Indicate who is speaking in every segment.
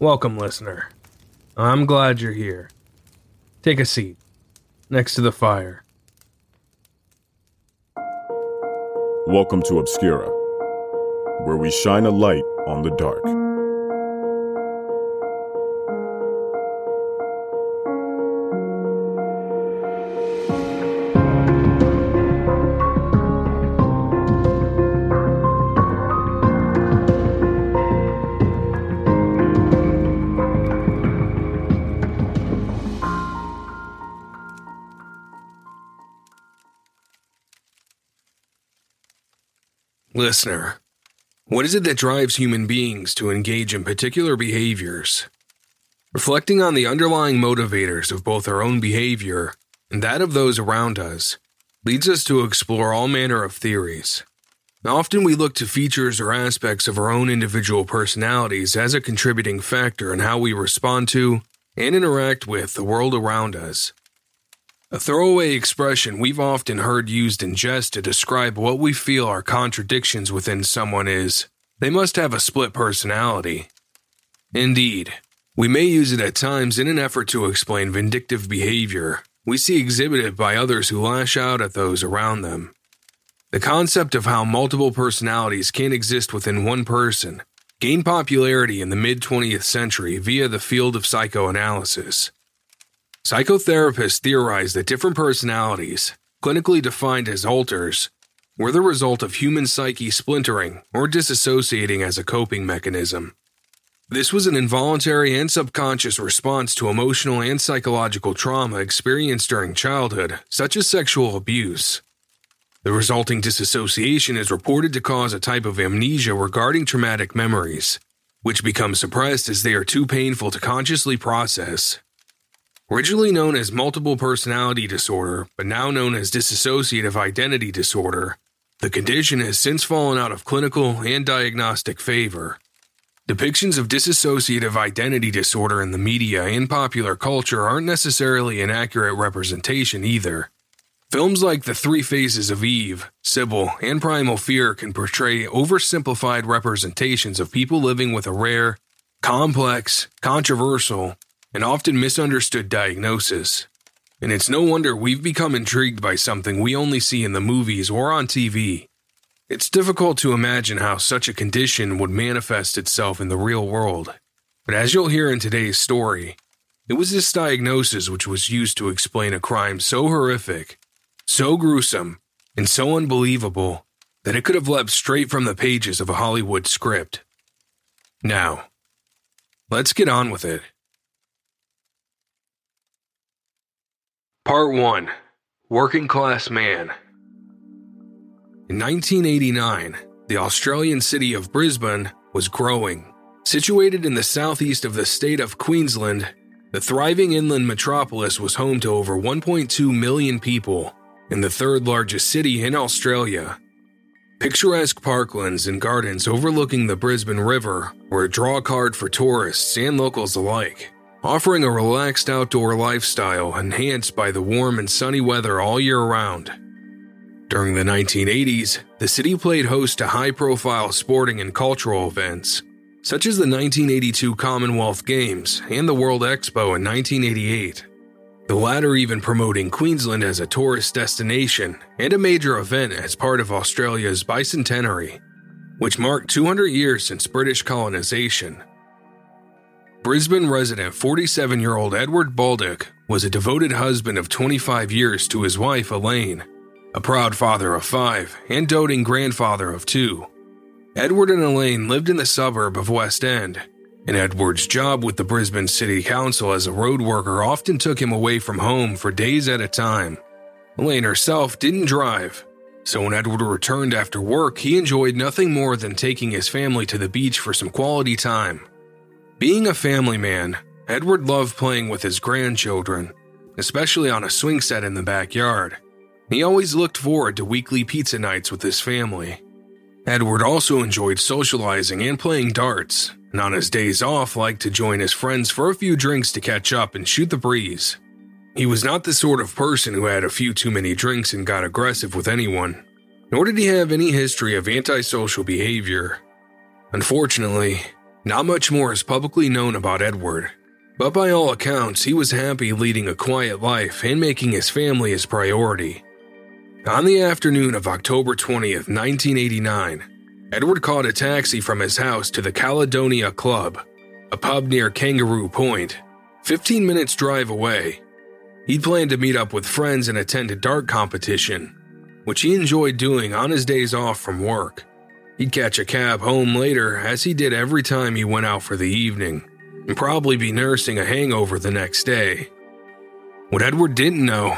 Speaker 1: Welcome, listener. I'm glad you're here. Take a seat next to the fire.
Speaker 2: Welcome to Obscura, where we shine a light on the dark.
Speaker 1: Listener, what is it that drives human beings to engage in particular behaviors? Reflecting on the underlying motivators of both our own behavior and that of those around us leads us to explore all manner of theories. Often we look to features or aspects of our own individual personalities as a contributing factor in how we respond to and interact with the world around us. A throwaway expression we've often heard used in jest to describe what we feel are contradictions within someone is they must have a split personality. Indeed, we may use it at times in an effort to explain vindictive behavior we see exhibited by others who lash out at those around them. The concept of how multiple personalities can exist within one person gained popularity in the mid 20th century via the field of psychoanalysis. Psychotherapists theorize that different personalities, clinically defined as alters, were the result of human psyche splintering or disassociating as a coping mechanism. This was an involuntary and subconscious response to emotional and psychological trauma experienced during childhood, such as sexual abuse. The resulting disassociation is reported to cause a type of amnesia regarding traumatic memories, which become suppressed as they are too painful to consciously process. Originally known as multiple personality disorder, but now known as dissociative identity disorder, the condition has since fallen out of clinical and diagnostic favor. Depictions of dissociative identity disorder in the media and popular culture aren't necessarily an accurate representation either. Films like The Three Faces of Eve, Sybil, and Primal Fear can portray oversimplified representations of people living with a rare, complex, controversial, and often misunderstood diagnosis. And it's no wonder we've become intrigued by something we only see in the movies or on TV. It's difficult to imagine how such a condition would manifest itself in the real world. But as you'll hear in today's story, it was this diagnosis which was used to explain a crime so horrific, so gruesome, and so unbelievable that it could have leapt straight from the pages of a Hollywood script. Now, let's get on with it. Part 1 Working Class Man. In 1989, the Australian city of Brisbane was growing. Situated in the southeast of the state of Queensland, the thriving inland metropolis was home to over 1.2 million people and the third largest city in Australia. Picturesque parklands and gardens overlooking the Brisbane River were a draw card for tourists and locals alike offering a relaxed outdoor lifestyle enhanced by the warm and sunny weather all year round. During the 1980s, the city played host to high profile sporting and cultural events, such as the 1982 Commonwealth Games and the World Expo in 1988. The latter even promoting Queensland as a tourist destination and a major event as part of Australia's bicentenary, which marked 200 years since British colonization. Brisbane resident 47 year old Edward Baldock was a devoted husband of 25 years to his wife Elaine, a proud father of five, and doting grandfather of two. Edward and Elaine lived in the suburb of West End, and Edward's job with the Brisbane City Council as a road worker often took him away from home for days at a time. Elaine herself didn't drive, so when Edward returned after work, he enjoyed nothing more than taking his family to the beach for some quality time. Being a family man, Edward loved playing with his grandchildren, especially on a swing set in the backyard. He always looked forward to weekly pizza nights with his family. Edward also enjoyed socializing and playing darts, and on his days off liked to join his friends for a few drinks to catch up and shoot the breeze. He was not the sort of person who had a few too many drinks and got aggressive with anyone, nor did he have any history of antisocial behavior. Unfortunately, not much more is publicly known about Edward, but by all accounts, he was happy leading a quiet life and making his family his priority. On the afternoon of October 20th, 1989, Edward caught a taxi from his house to the Caledonia Club, a pub near Kangaroo Point, 15 minutes drive away. He'd planned to meet up with friends and attend a dart competition, which he enjoyed doing on his days off from work. He'd catch a cab home later, as he did every time he went out for the evening and probably be nursing a hangover the next day. What Edward didn't know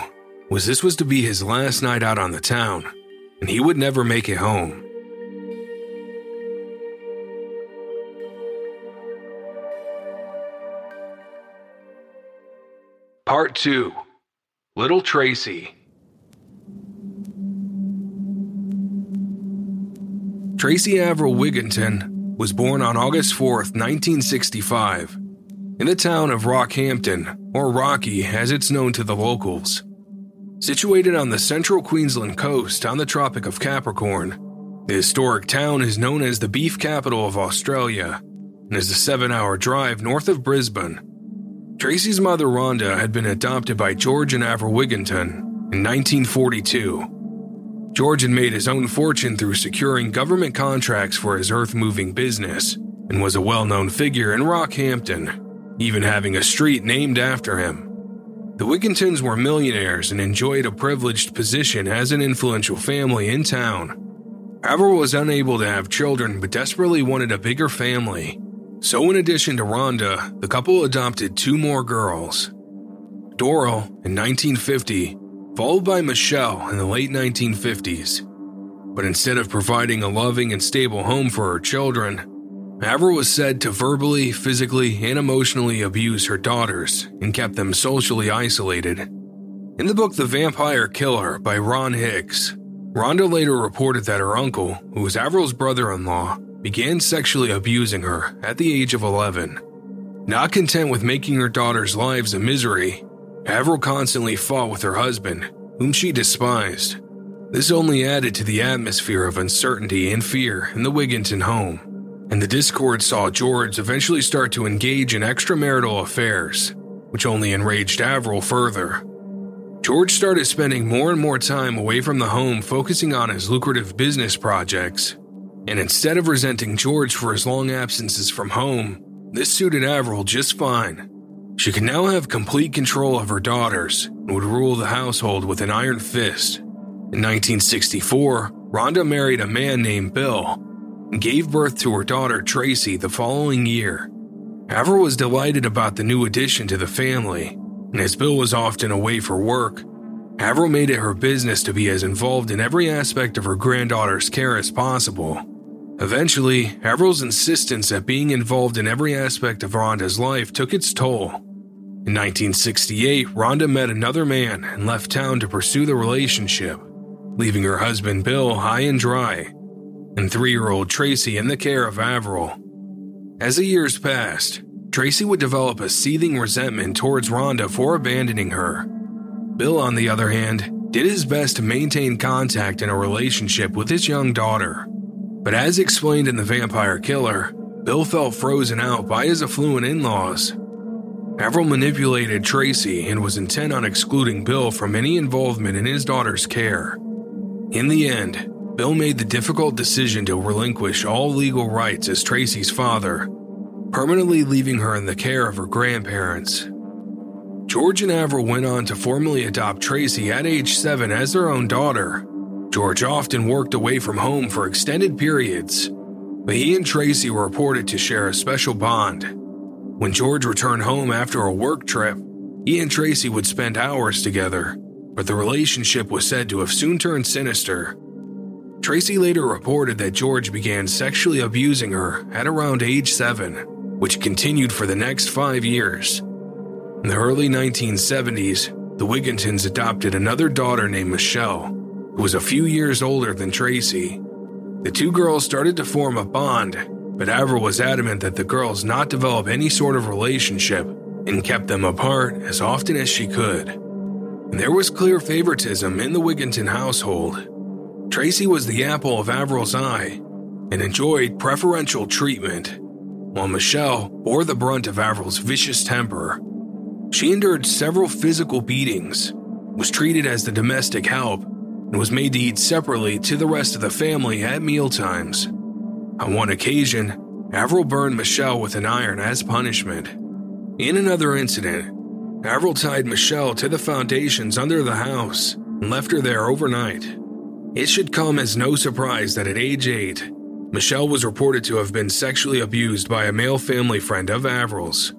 Speaker 1: was this was to be his last night out on the town, and he would never make it home. Part 2 Little Tracey Tracey Averill Wigginton was born on August 4, 1965, in the town of Rockhampton, or Rocky as it's known to the locals. Situated on the central Queensland coast on the Tropic of Capricorn, the historic town is known as the beef capital of Australia and is a seven hour drive north of Brisbane. Tracey's mother, Rhonda, had been adopted by George and Averill Wigginton in 1942. George had made his own fortune through securing government contracts for his earth moving business and was a well known figure in Rockhampton even having a street named after him. The Wiggintons were millionaires and enjoyed a privileged position as an influential family in town. Averill was unable to have children but desperately wanted a bigger family. So, in addition to Rhonda, the couple adopted two more girls Doral in 1950, followed by Michelle in the late 1950s. But instead of providing a loving and stable home for her children, Averill was said to verbally, physically, and emotionally abuse her daughters and kept them socially isolated. In the book The Vampire Killer by Ron Hicks, Rhonda later reported that her uncle, who was Averill's brother in law, began sexually abusing her at the age of 11. Not content with making her daughters' lives a misery, Averill constantly fought with her husband, whom she despised. This only added to the atmosphere of uncertainty and fear in the Wigginton home and the Discord saw George eventually start to engage in extramarital affairs, which only enraged Averill further. George started spending more and more time away from the home focusing on his lucrative business projects, and instead of resenting George for his long absences from home, this suited Averill just fine. She could now have complete control of her daughters and would rule the household with an iron fist. In 1964, Rhonda married a man named Bill and gave birth to her daughter Tracey the following year. Averill was delighted about the new addition to the family, and as Bill was often away for work, Averill made it her business to be as involved in every aspect of her granddaughter's care as possible. Eventually, Averill's insistence at being involved in every aspect of Rhonda's life took its toll. In 1968, Rhonda met another man and left town to pursue the relationship, leaving her husband Bill high and dry and three year old Tracey in the care of Averill. As the years passed, Tracey would develop a seething resentment towards Rhonda for abandoning her. Bill, on the other hand, did his best to maintain contact and a relationship with his young daughter. But as explained in The Vampire Killer, Bill felt frozen out by his affluent in laws. Averill manipulated Tracey and was intent on excluding Bill from any involvement in his daughter's care. In the end, Bill made the difficult decision to relinquish all legal rights as Tracey's father, permanently leaving her in the care of her grandparents. George and Averill went on to formally adopt Tracey at age 7 as their own daughter. George often worked away from home for extended periods, but he and Tracey were reported to share a special bond When George returned home after a work trip, he and Tracey would spend hours together, but the relationship was said to have soon turned sinister. Tracey later reported that George began sexually abusing her at around age 7, which continued for the next five years. In the early 1970s, the Wiggintons adopted another daughter named Michelle, who was a few years older than Tracey. The two girls started to form a bond but Avril was adamant that the girls not develop any sort of relationship and kept them apart as often as she could. And there was clear favoritism in the Wigginton household. Tracey was the apple of Avril's eye and enjoyed preferential treatment, while Michelle bore the brunt of Avril's vicious temper. She endured several physical beatings, was treated as the domestic help, and was made to eat separately to the rest of the family at mealtimes. On one occasion, Avril burned Michelle with an iron as punishment. In another incident, Avril tied Michelle to the foundations under the house and left her there overnight. It should come as no surprise that at age 8, Michelle was reported to have been sexually abused by a male family friend of Avril's.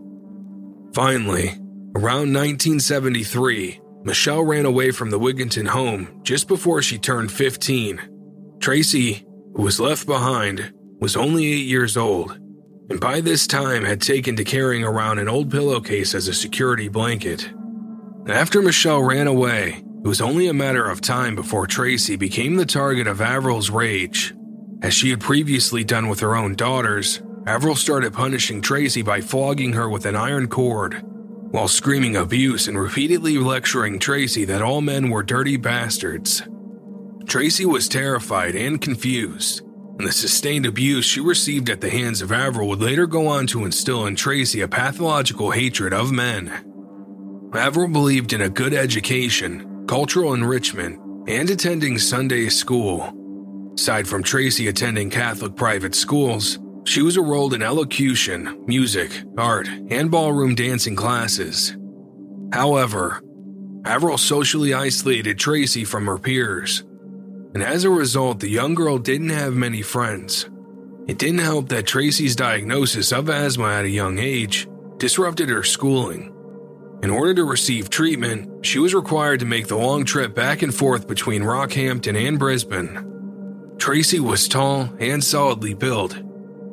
Speaker 1: Finally, around 1973, Michelle ran away from the Wigginton home just before she turned 15. Tracey, who was left behind, was only eight years old, and by this time had taken to carrying around an old pillowcase as a security blanket. After Michelle ran away, it was only a matter of time before Tracey became the target of Avril's rage. As she had previously done with her own daughters, Avril started punishing Tracey by flogging her with an iron cord, while screaming abuse and repeatedly lecturing Tracey that all men were dirty bastards. Tracey was terrified and confused, and the sustained abuse she received at the hands of Avril would later go on to instill in Tracey a pathological hatred of men. Avril believed in a good education, cultural enrichment, and attending Sunday school. Aside from Tracey attending Catholic private schools, she was enrolled in elocution, music, art, and ballroom dancing classes. However, Avril socially isolated Tracey from her peers and as a result, the young girl didn't have many friends. It didn't help that Tracey's diagnosis of asthma at a young age disrupted her schooling. In order to receive treatment, she was required to make the long trip back and forth between Rockhampton and Brisbane. Tracey was tall and solidly built,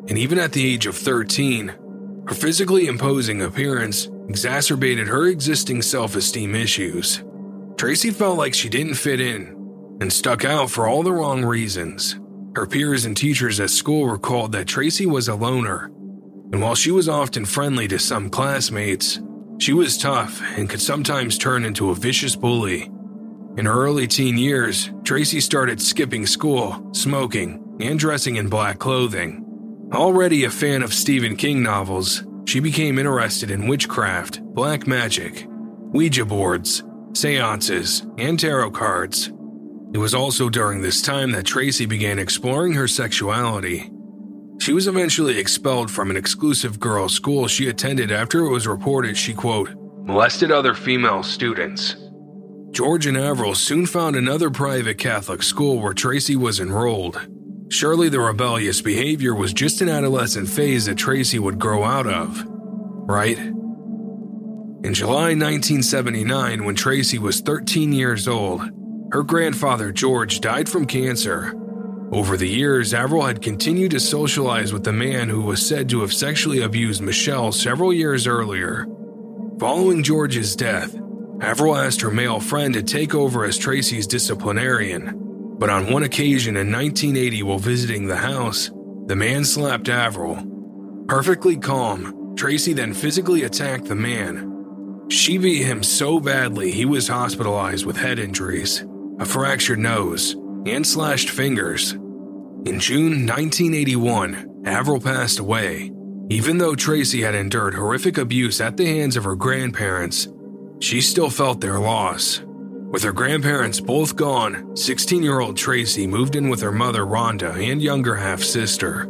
Speaker 1: and even at the age of 13, her physically imposing appearance exacerbated her existing self esteem issues. Tracey felt like she didn't fit in and stuck out for all the wrong reasons. Her peers and teachers at school recalled that Tracey was a loner, and while she was often friendly to some classmates, she was tough and could sometimes turn into a vicious bully. In her early teen years, Tracey started skipping school, smoking, and dressing in black clothing. Already a fan of Stephen King novels, she became interested in witchcraft, black magic, Ouija boards, seances, and tarot cards. It was also during this time that Tracey began exploring her sexuality. She was eventually expelled from an exclusive girls' school she attended after it was reported she, quote, molested other female students. George and Avril soon found another private Catholic school where Tracey was enrolled. Surely the rebellious behavior was just an adolescent phase that Tracey would grow out of, right? In July 1979, when Tracey was 13 years old, her grandfather, George, died from cancer. Over the years, Avril had continued to socialize with the man who was said to have sexually abused Michelle several years earlier. Following George's death, Avril asked her male friend to take over as Tracey's disciplinarian. But on one occasion in 1980, while visiting the house, the man slapped Avril. Perfectly calm, Tracey then physically attacked the man. She beat him so badly he was hospitalized with head injuries a fractured nose, and slashed fingers. In June 1981, Avril passed away. Even though Tracey had endured horrific abuse at the hands of her grandparents, she still felt their loss. With her grandparents both gone, 16 year old Tracey moved in with her mother Rhonda and younger half sister.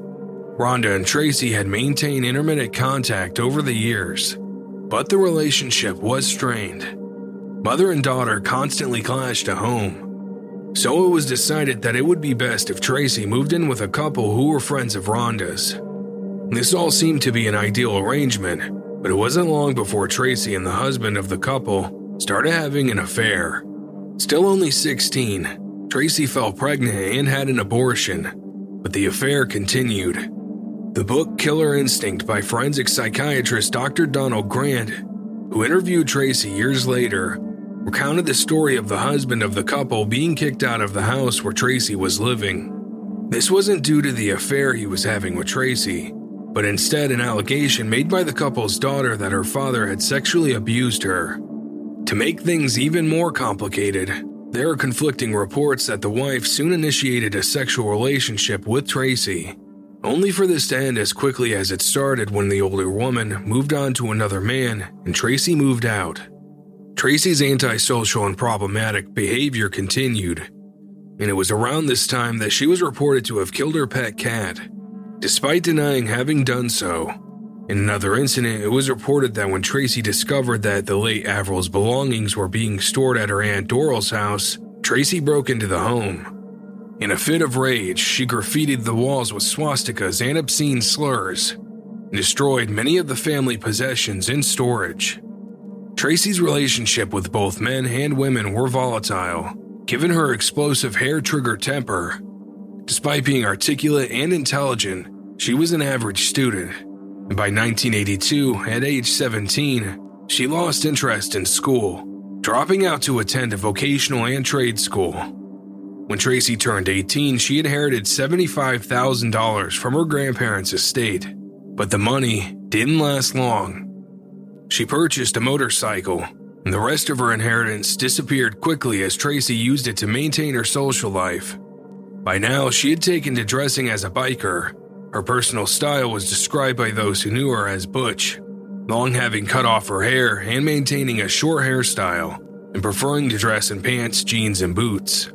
Speaker 1: Rhonda and Tracey had maintained intermittent contact over the years, but the relationship was strained. Mother and daughter constantly clashed at home. So it was decided that it would be best if Tracey moved in with a couple who were friends of Rhonda's. This all seemed to be an ideal arrangement, but it wasn't long before Tracey and the husband of the couple started having an affair. Still only 16, Tracey fell pregnant and had an abortion, but the affair continued. The book Killer Instinct by forensic psychiatrist Dr. Donald Grant, who interviewed Tracey years later, recounted the story of the husband of the couple being kicked out of the house where Tracey was living. This wasn't due to the affair he was having with Tracey, but instead an allegation made by the couple's daughter that her father had sexually abused her. To make things even more complicated, there are conflicting reports that the wife soon initiated a sexual relationship with Tracey, only for this to end as quickly as it started when the older woman moved on to another man and Tracey moved out. Tracey's antisocial and problematic behavior continued, and it was around this time that she was reported to have killed her pet cat, despite denying having done so. In another incident, it was reported that when Tracey discovered that the late Avril's belongings were being stored at her Aunt Doral's house, Tracey broke into the home. In a fit of rage, she graffitied the walls with swastikas and obscene slurs, and destroyed many of the family possessions in storage. Tracey's relationship with both men and women were volatile, given her explosive hair trigger temper. Despite being articulate and intelligent, she was an average student by 1982, at age 17, she lost interest in school, dropping out to attend a vocational and trade school. When Tracey turned 18, she inherited $75,000 from her grandparents' estate, but the money didn't last long. She purchased a motorcycle, and the rest of her inheritance disappeared quickly as Tracey used it to maintain her social life. By now, she had taken to dressing as a biker her personal style was described by those who knew her as Butch, long having cut off her hair and maintaining a short hairstyle, and preferring to dress in pants, jeans, and boots.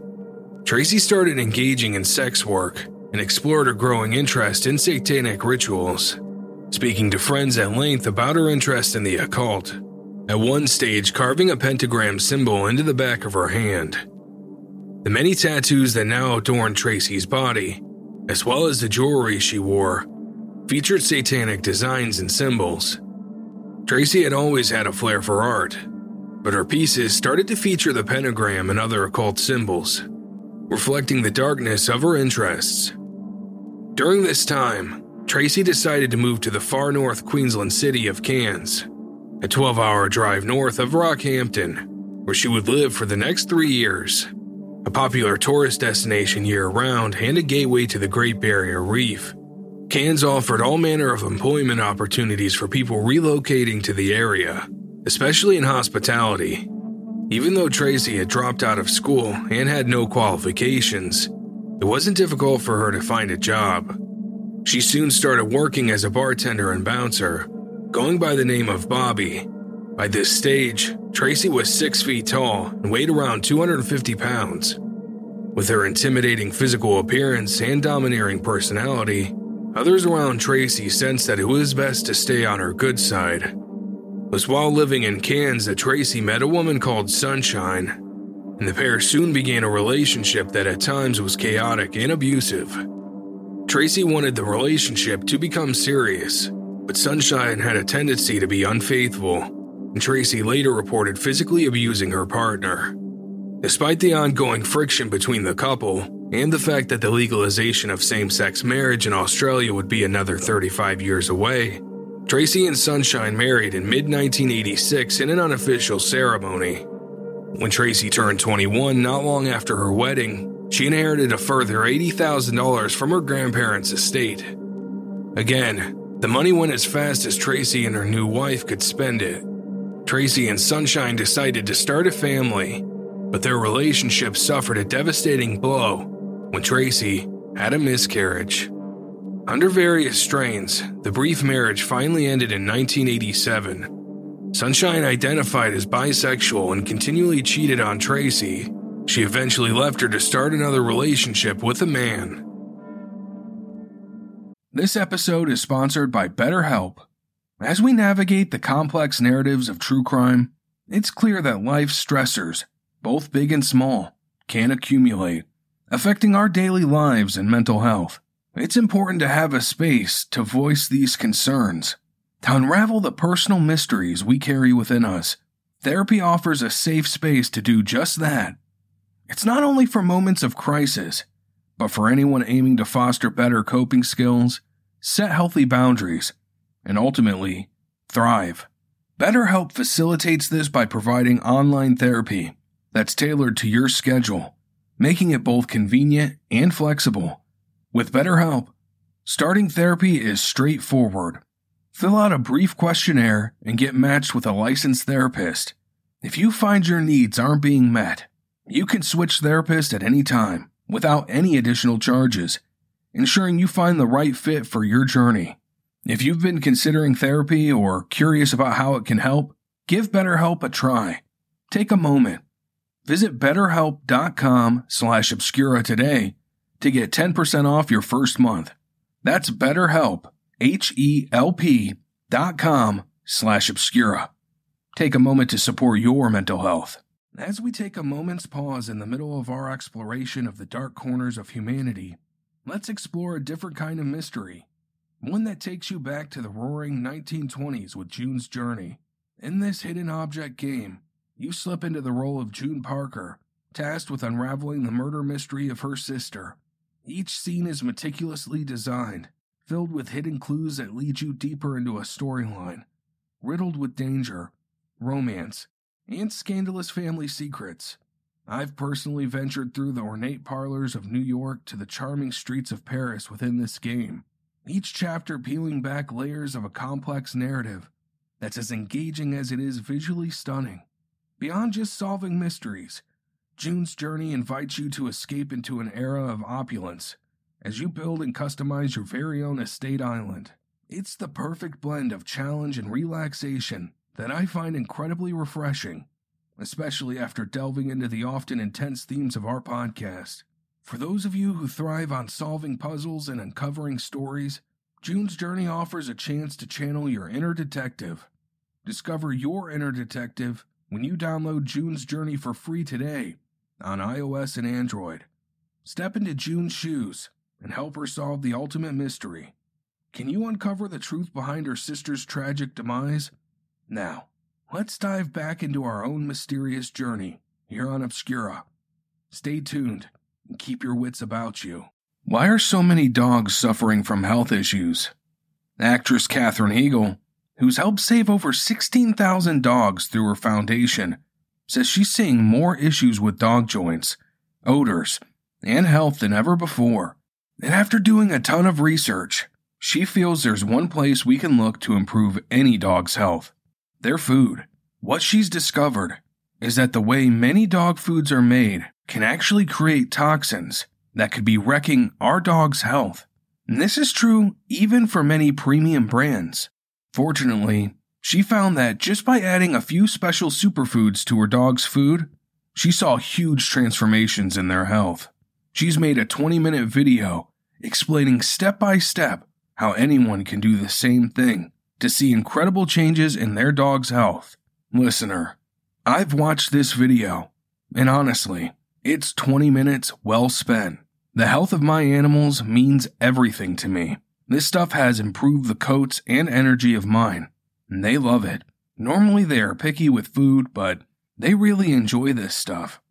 Speaker 1: Tracey started engaging in sex work and explored her growing interest in satanic rituals, speaking to friends at length about her interest in the occult, at one stage carving a pentagram symbol into the back of her hand. The many tattoos that now adorn Tracey's body as well as the jewelry she wore, featured satanic designs and symbols. Tracey had always had a flair for art, but her pieces started to feature the pentagram and other occult symbols, reflecting the darkness of her interests. During this time, Tracey decided to move to the far north Queensland city of Cairns, a 12 hour drive north of Rockhampton, where she would live for the next three years a popular tourist destination year round and a gateway to the Great Barrier Reef. Cairns offered all manner of employment opportunities for people relocating to the area, especially in hospitality. Even though Tracey had dropped out of school and had no qualifications, it wasn't difficult for her to find a job. She soon started working as a bartender and bouncer, going by the name of Bobby. By this stage, Tracey was six feet tall and weighed around 250 pounds. With her intimidating physical appearance and domineering personality, others around Tracey sensed that it was best to stay on her good side. It was while living in Cairns that Tracey met a woman called Sunshine, and the pair soon began a relationship that at times was chaotic and abusive. Tracey wanted the relationship to become serious, but Sunshine had a tendency to be unfaithful Tracey later reported physically abusing her partner. Despite the ongoing friction between the couple and the fact that the legalization of same sex marriage in Australia would be another 35 years away, Tracey and Sunshine married in mid 1986 in an unofficial ceremony. When Tracey turned 21, not long after her wedding, she inherited a further $80,000 from her grandparents' estate. Again, the money went as fast as Tracey and her new wife could spend it. Tracey and Sunshine decided to start a family, but their relationship suffered a devastating blow when Tracey had a miscarriage. Under various strains, the brief marriage finally ended in 1987. Sunshine identified as bisexual and continually cheated on Tracey. She eventually left her to start another relationship with a man. This episode is sponsored by BetterHelp. As we navigate the complex narratives of true crime, it's clear that life's stressors, both big and small, can accumulate, affecting our daily lives and mental health. It's important to have a space to voice these concerns. To unravel the personal mysteries we carry within us, therapy offers a safe space to do just that. It's not only for moments of crisis, but for anyone aiming to foster better coping skills, set healthy boundaries, and ultimately thrive. BetterHelp facilitates this by providing online therapy that's tailored to your schedule, making it both convenient and flexible. With BetterHelp, starting therapy is straightforward. Fill out a brief questionnaire and get matched with a licensed therapist. If you find your needs aren't being met, you can switch therapists at any time without any additional charges, ensuring you find the right fit for your journey. If you've been considering therapy or curious about how it can help, give BetterHelp a try. Take a moment. Visit betterhelp.com slash obscura today to get 10% off your first month. That's betterhelp, H-E-L-P dot com slash obscura. Take a moment to support your mental health. As we take a moment's pause in the middle of our exploration of the dark corners of humanity, let's explore a different kind of mystery one that takes you back to the roaring 1920s with June's Journey. In this hidden object game, you slip into the role of June Parker, tasked with unraveling the murder mystery of her sister. Each scene is meticulously designed, filled with hidden clues that lead you deeper into a storyline, riddled with danger, romance, and scandalous family secrets. I've personally ventured through the ornate parlors of New York to the charming streets of Paris within this game each chapter peeling back layers of a complex narrative that's as engaging as it is visually stunning. Beyond just solving mysteries, June's journey invites you to escape into an era of opulence as you build and customize your very own estate island. It's the perfect blend of challenge and relaxation that I find incredibly refreshing, especially after delving into the often intense themes of our podcast. For those of you who thrive on solving puzzles and uncovering stories, June's Journey offers a chance to channel your inner detective. Discover your inner detective when you download June's Journey for free today on iOS and Android. Step into June's shoes and help her solve the ultimate mystery. Can you uncover the truth behind her sister's tragic demise? Now, let's dive back into our own mysterious journey here on Obscura. Stay tuned keep your wits about you. Why are so many dogs suffering from health issues? Actress Katherine Heigl, who's helped save over 16,000 dogs through her foundation, says she's seeing more issues with dog joints, odors, and health than ever before. And after doing a ton of research, she feels there's one place we can look to improve any dog's health their food. What she's discovered is that the way many dog foods are made can actually create toxins that could be wrecking our dog's health. And this is true even for many premium brands. Fortunately, she found that just by adding a few special superfoods to her dog's food, she saw huge transformations in their health. She's made a 20 minute video explaining step by step how anyone can do the same thing to see incredible changes in their dog's health. Listener, I've watched this video, and honestly, it's 20 minutes well spent. The health of my animals means everything to me. This stuff has improved the coats and energy of mine, and they love it. Normally they are picky with food, but they really enjoy this stuff.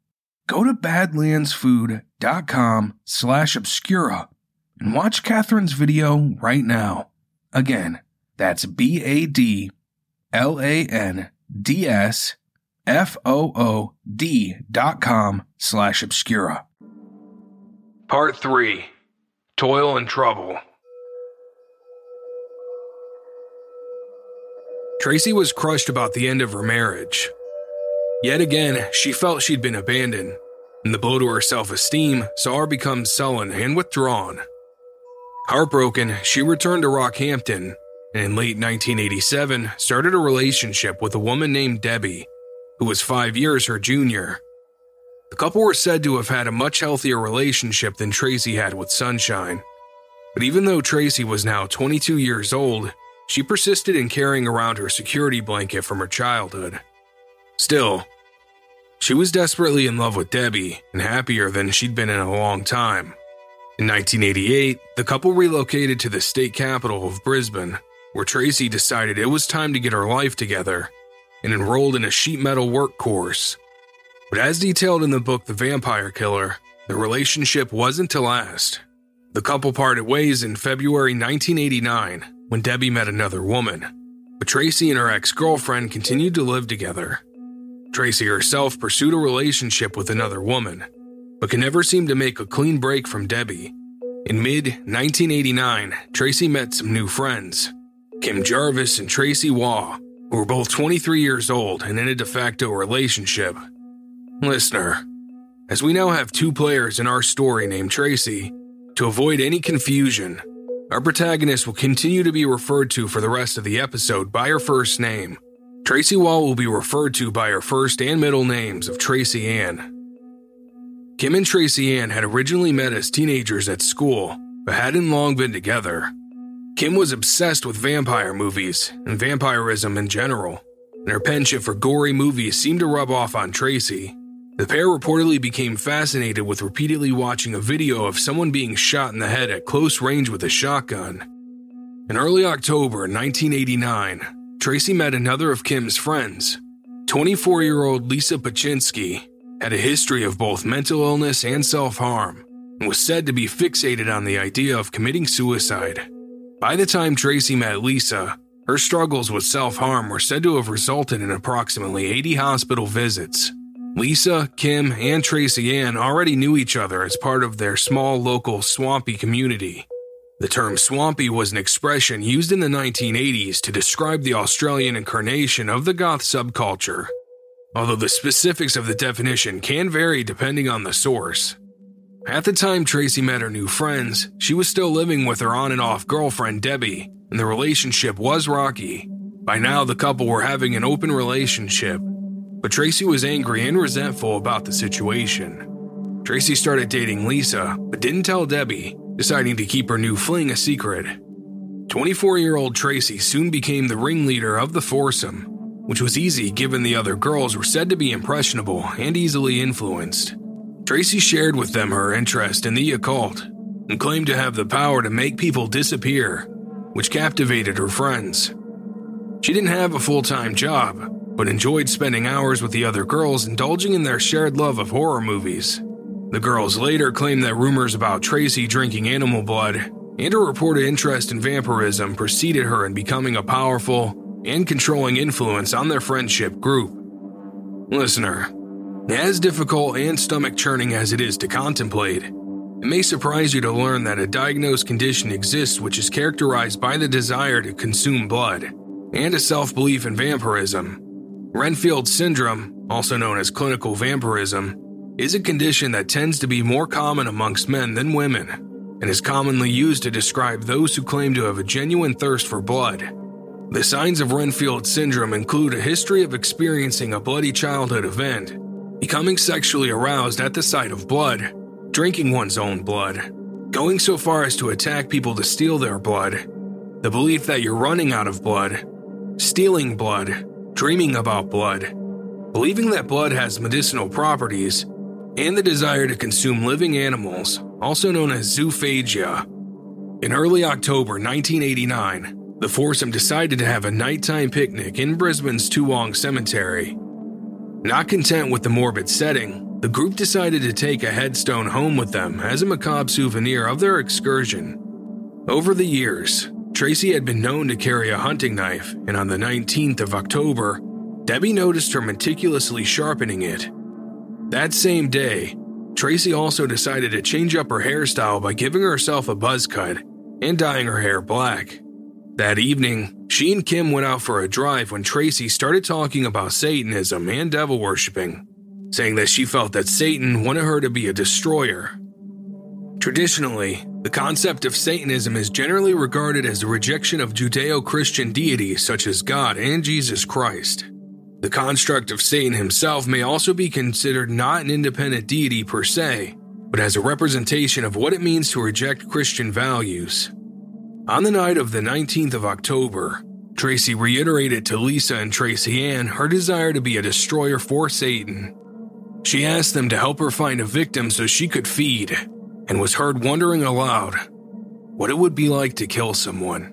Speaker 1: Go to badlandsfood.com slash obscura and watch Katherine's video right now. Again, that's B-A-D-L-A-N-D-S F-O-O-D dot com slash obscura.
Speaker 3: Part 3 Toil and Trouble. Tracey was crushed about the end of her marriage. Yet again, she felt she'd been abandoned, and the blow to her self esteem saw her become sullen and withdrawn. Heartbroken, she returned to Rockhampton and in late 1987 started a relationship with a woman named Debbie who was five years her junior. The couple were said to have had a much healthier relationship than Tracey had with Sunshine. But even though Tracey was now 22 years old, she persisted in carrying around her security blanket from her childhood. Still, she was desperately in love with Debbie and happier than she'd been in a long time. In 1988, the couple relocated to the state capital of Brisbane,
Speaker 1: where Tracey decided it was time to get her life together and enrolled in a sheet metal work course. But as detailed in the book The Vampire Killer, the relationship wasn't to last. The couple parted ways in February 1989 when Debbie met another woman, but Tracey and her ex girlfriend continued to live together. Tracey herself pursued a relationship with another woman, but could never seem to make a clean break from Debbie. In mid 1989, Tracey met some new friends Kim Jervis and Tracey Waugh, who were both 23 years old and in a de facto relationship. Listener, as we now have two players in our story named Tracey, to avoid any confusion, our protagonist will continue to be referred to for the rest of the episode by her first name. Tracey Waugh will be referred to by her first and middle names of Tracey Ann. Kim and Tracey Ann had originally met as teenagers at school, but hadn't long been together. Kim was obsessed with vampire movies and vampirism in general, and her penchant for gory movies seemed to rub off on Tracey. The pair reportedly became fascinated with repeatedly watching a video of someone being shot in the head at close range with a shotgun. In early October 1989, Tracey met another of Kim's friends. 24 year old Lisa Ptaschinski had a history of both mental illness and self harm and was said to be fixated on the idea of committing suicide. By the time Tracey met Lisa, her struggles with self harm were said to have resulted in approximately 80 hospital visits Lisa, Kim, and Tracey Ann already knew each other as part of their small local swampy community. The term swampy was an expression used in the 1980s to describe the Australian incarnation of the goth subculture, although the specifics of the definition can vary depending on the source. At the time Tracey met her new friends, she was still living with her on and off girlfriend Debbie, and the relationship was rocky. By now, the couple were having an open relationship, but Tracey was angry and resentful about the situation. Tracey started dating Lisa, but didn't tell Debbie, deciding to keep her new fling a secret. 24 year old Tracey soon became the ringleader of the foursome, which was easy given the other girls were said to be impressionable and easily influenced. Tracey shared with them her interest in the occult and claimed to have the power to make people disappear, which captivated her friends. She didn't have a full time job, but enjoyed spending hours with the other girls indulging in their shared love of horror movies. The girls later claimed that rumors about Tracey drinking animal blood and her reported interest in vampirism preceded her in becoming a powerful and controlling influence on their friendship group. Listener, as difficult and stomach churning as it is to contemplate, it may surprise you to learn that a diagnosed condition exists which is characterized by the desire to consume blood and a self belief in vampirism Renfield syndrome, also known as clinical vampirism, is a condition that tends to be more common amongst men than women and is commonly used to describe those who claim to have a genuine thirst for blood. The signs of Renfield syndrome include a history of experiencing a bloody childhood event, becoming sexually aroused at the sight of blood, drinking one's own blood, going so far as to attack people to steal their blood, the belief that you're running out of blood, stealing blood, dreaming about blood, believing that blood has medicinal properties, and the desire to consume living animals, also known as zoophagia. In early October 1989, the foursome decided to have a nighttime picnic in Brisbane's Toowong Cemetery. Not content with the morbid setting, the group decided to take a headstone home with them as a macabre souvenir of their excursion. Over the years, Tracey had been known to carry a hunting knife, and on the 19th of October, Debbie noticed her meticulously sharpening it. That same day, Tracey also decided to change up her hairstyle by giving herself a buzz cut and dyeing her hair black. That evening, she and Kim went out for a drive when Tracey started talking about Satanism and devil worshipping, saying that she felt that Satan wanted her to be a destroyer. Traditionally, the concept of Satanism is generally regarded as a rejection of Judeo Christian deities such as God and Jesus Christ. The construct of Satan himself may also be considered not an independent deity per se, but as a representation of what it means to reject Christian values. On the night of the 19th of October, Tracey reiterated to Lisa and Tracey Ann her desire to be a destroyer for Satan. She asked them to help her find a victim so she could feed, and was heard wondering aloud what it would be like to kill someone.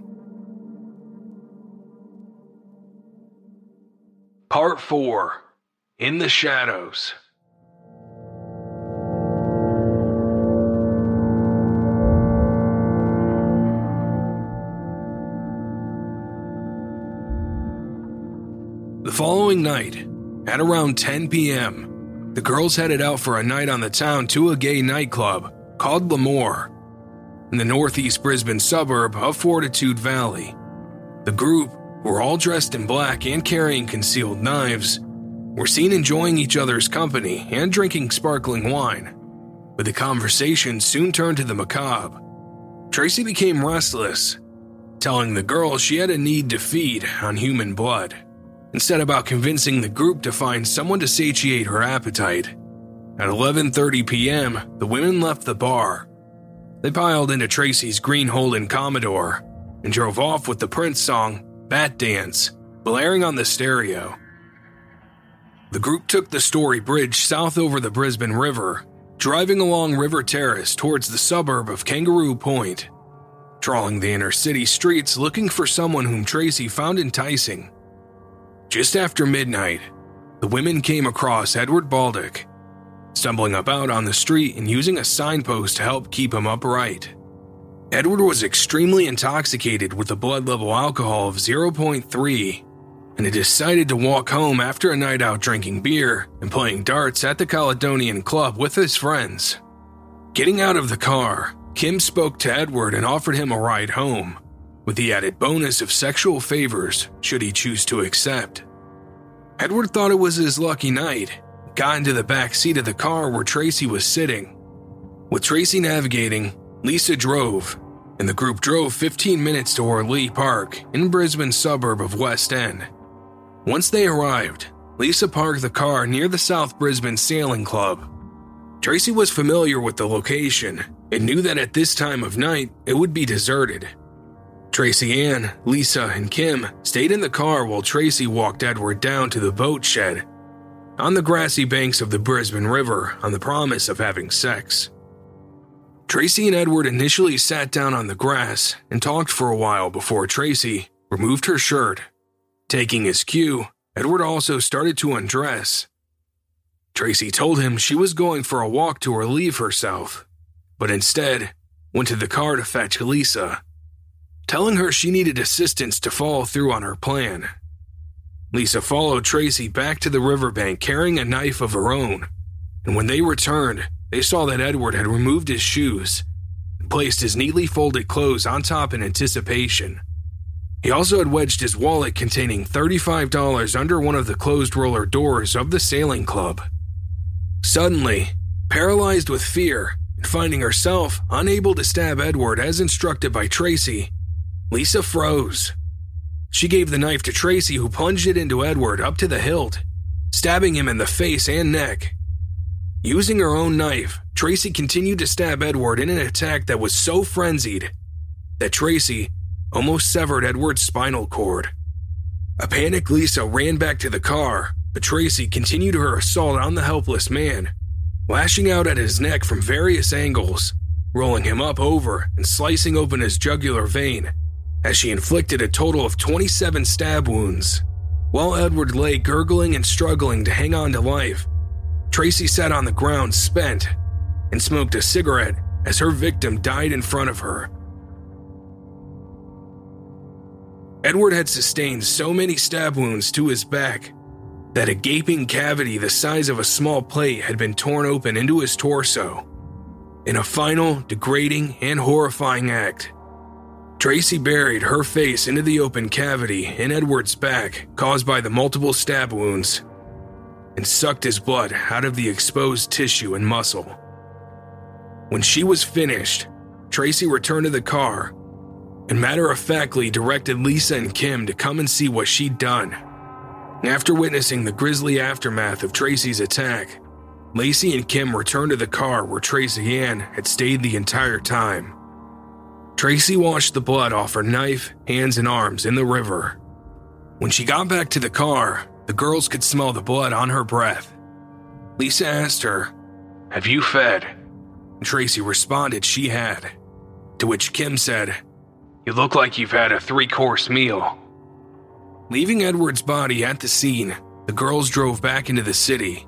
Speaker 1: Part 4 In the Shadows following night, at around 10 p.m., the girls headed out for a night on the town to a gay nightclub called L'Amour in the northeast Brisbane suburb of Fortitude Valley. The group, who were all dressed in black and carrying concealed knives, were seen enjoying each other's company and drinking sparkling wine. But the conversation soon turned to the macabre. Tracey became restless, telling the girls she had a need to feed on human blood and set about convincing the group to find someone to satiate her appetite. At 11:30 p.m., the women left the bar. They piled into Tracey's green Holden Commodore and drove off with the Prince song Bat Dance blaring on the stereo. The group took the Story Bridge south over the Brisbane River, driving along River Terrace towards the suburb of Kangaroo Point, trawling the inner city streets looking for someone whom Tracey found enticing. Just after midnight, the women came across Edward Baldock, stumbling about on the street and using a signpost to help keep him upright. Edward was extremely intoxicated with a blood level alcohol of 0.3 and had decided to walk home after a night out drinking beer and playing darts at the Caledonian Club with his friends. Getting out of the car, Kim spoke to Edward and offered him a ride home with the added bonus of sexual favors should he choose to accept. Edward thought it was his lucky night, got into the back seat of the car where Tracey was sitting. With Tracey navigating, Lisa drove, and the group drove 15 minutes to Orleigh Park in Brisbane's suburb of West End. Once they arrived, Lisa parked the car near the South Brisbane Sailing Club. Tracey was familiar with the location and knew that at this time of night it would be deserted. Tracey Ann, Lisa, and Kim stayed in the car while Tracey walked Edward down to the boat shed on the grassy banks of the Brisbane River on the promise of having sex. Tracey and Edward initially sat down on the grass and talked for a while before Tracey removed her shirt. Taking his cue, Edward also started to undress. Tracey told him she was going for a walk to relieve herself, but instead went to the car to fetch Lisa telling her she needed assistance to follow through on her plan. Lisa followed Tracey back to the riverbank carrying a knife of her own, and when they returned, they saw that Edward had removed his shoes and placed his neatly folded clothes on top in anticipation. He also had wedged his wallet containing $35 under one of the closed roller doors of the sailing club. Suddenly, paralyzed with fear and finding herself unable to stab Edward as instructed by Tracey, Lisa froze. She gave the knife to Tracey, who plunged it into Edward up to the hilt, stabbing him in the face and neck. Using her own knife, Tracey continued to stab Edward in an attack that was so frenzied that Tracey almost severed Edward's spinal cord. A panicked Lisa ran back to the car, but Tracey continued her assault on the helpless man, lashing out at his neck from various angles, rolling him up over and slicing open his jugular vein as she inflicted a total of 27 stab wounds. While Edward lay gurgling and struggling to hang on to life, Tracey sat on the ground spent and smoked a cigarette as her victim died in front of her. Edward had sustained so many stab wounds to his back that a gaping cavity the size of a small plate had been torn open into his torso. In a final, degrading, and horrifying act, Tracey buried her face into the open cavity in Edward's back caused by the multiple stab wounds and sucked his blood out of the exposed tissue and muscle. When she was finished, Tracey returned to the car and matter of factly directed Lisa and Kim to come and see what she'd done. After witnessing the grisly aftermath of Tracey's attack, Lacey and Kim returned to the car where Tracey Ann had stayed the entire time. Tracey washed the blood off her knife, hands, and arms in the river. When she got back to the car, the girls could smell the blood on her breath. Lisa asked her, Have you fed? Tracey responded she had. To which Kim said, You look like you've had a three course meal. Leaving Edward's body at the scene, the girls drove back into the city.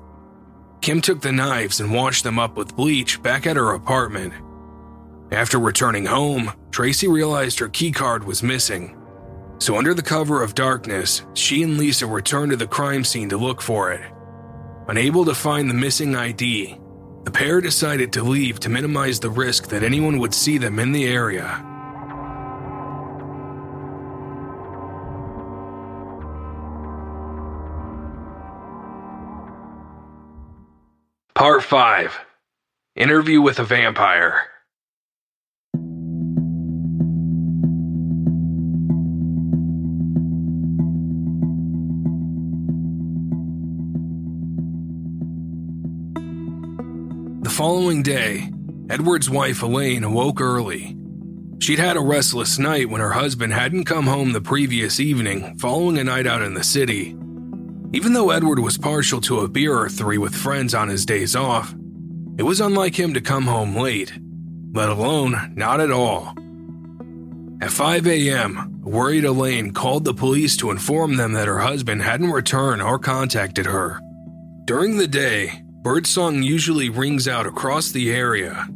Speaker 1: Kim took the knives and washed them up with bleach back at her apartment. After returning home, Tracey realized her keycard was missing. So, under the cover of darkness, she and Lisa returned to the crime scene to look for it. Unable to find the missing ID, the pair decided to leave to minimize the risk that anyone would see them in the area. Part 5 Interview with a Vampire. Following day, Edward's wife Elaine awoke early. She'd had a restless night when her husband hadn't come home the previous evening following a night out in the city. Even though Edward was partial to a beer or three with friends on his days off, it was unlike him to come home late, let alone not at all. At 5 a.m., worried Elaine called the police to inform them that her husband hadn't returned or contacted her. During the day, birdsong usually rings out across the area.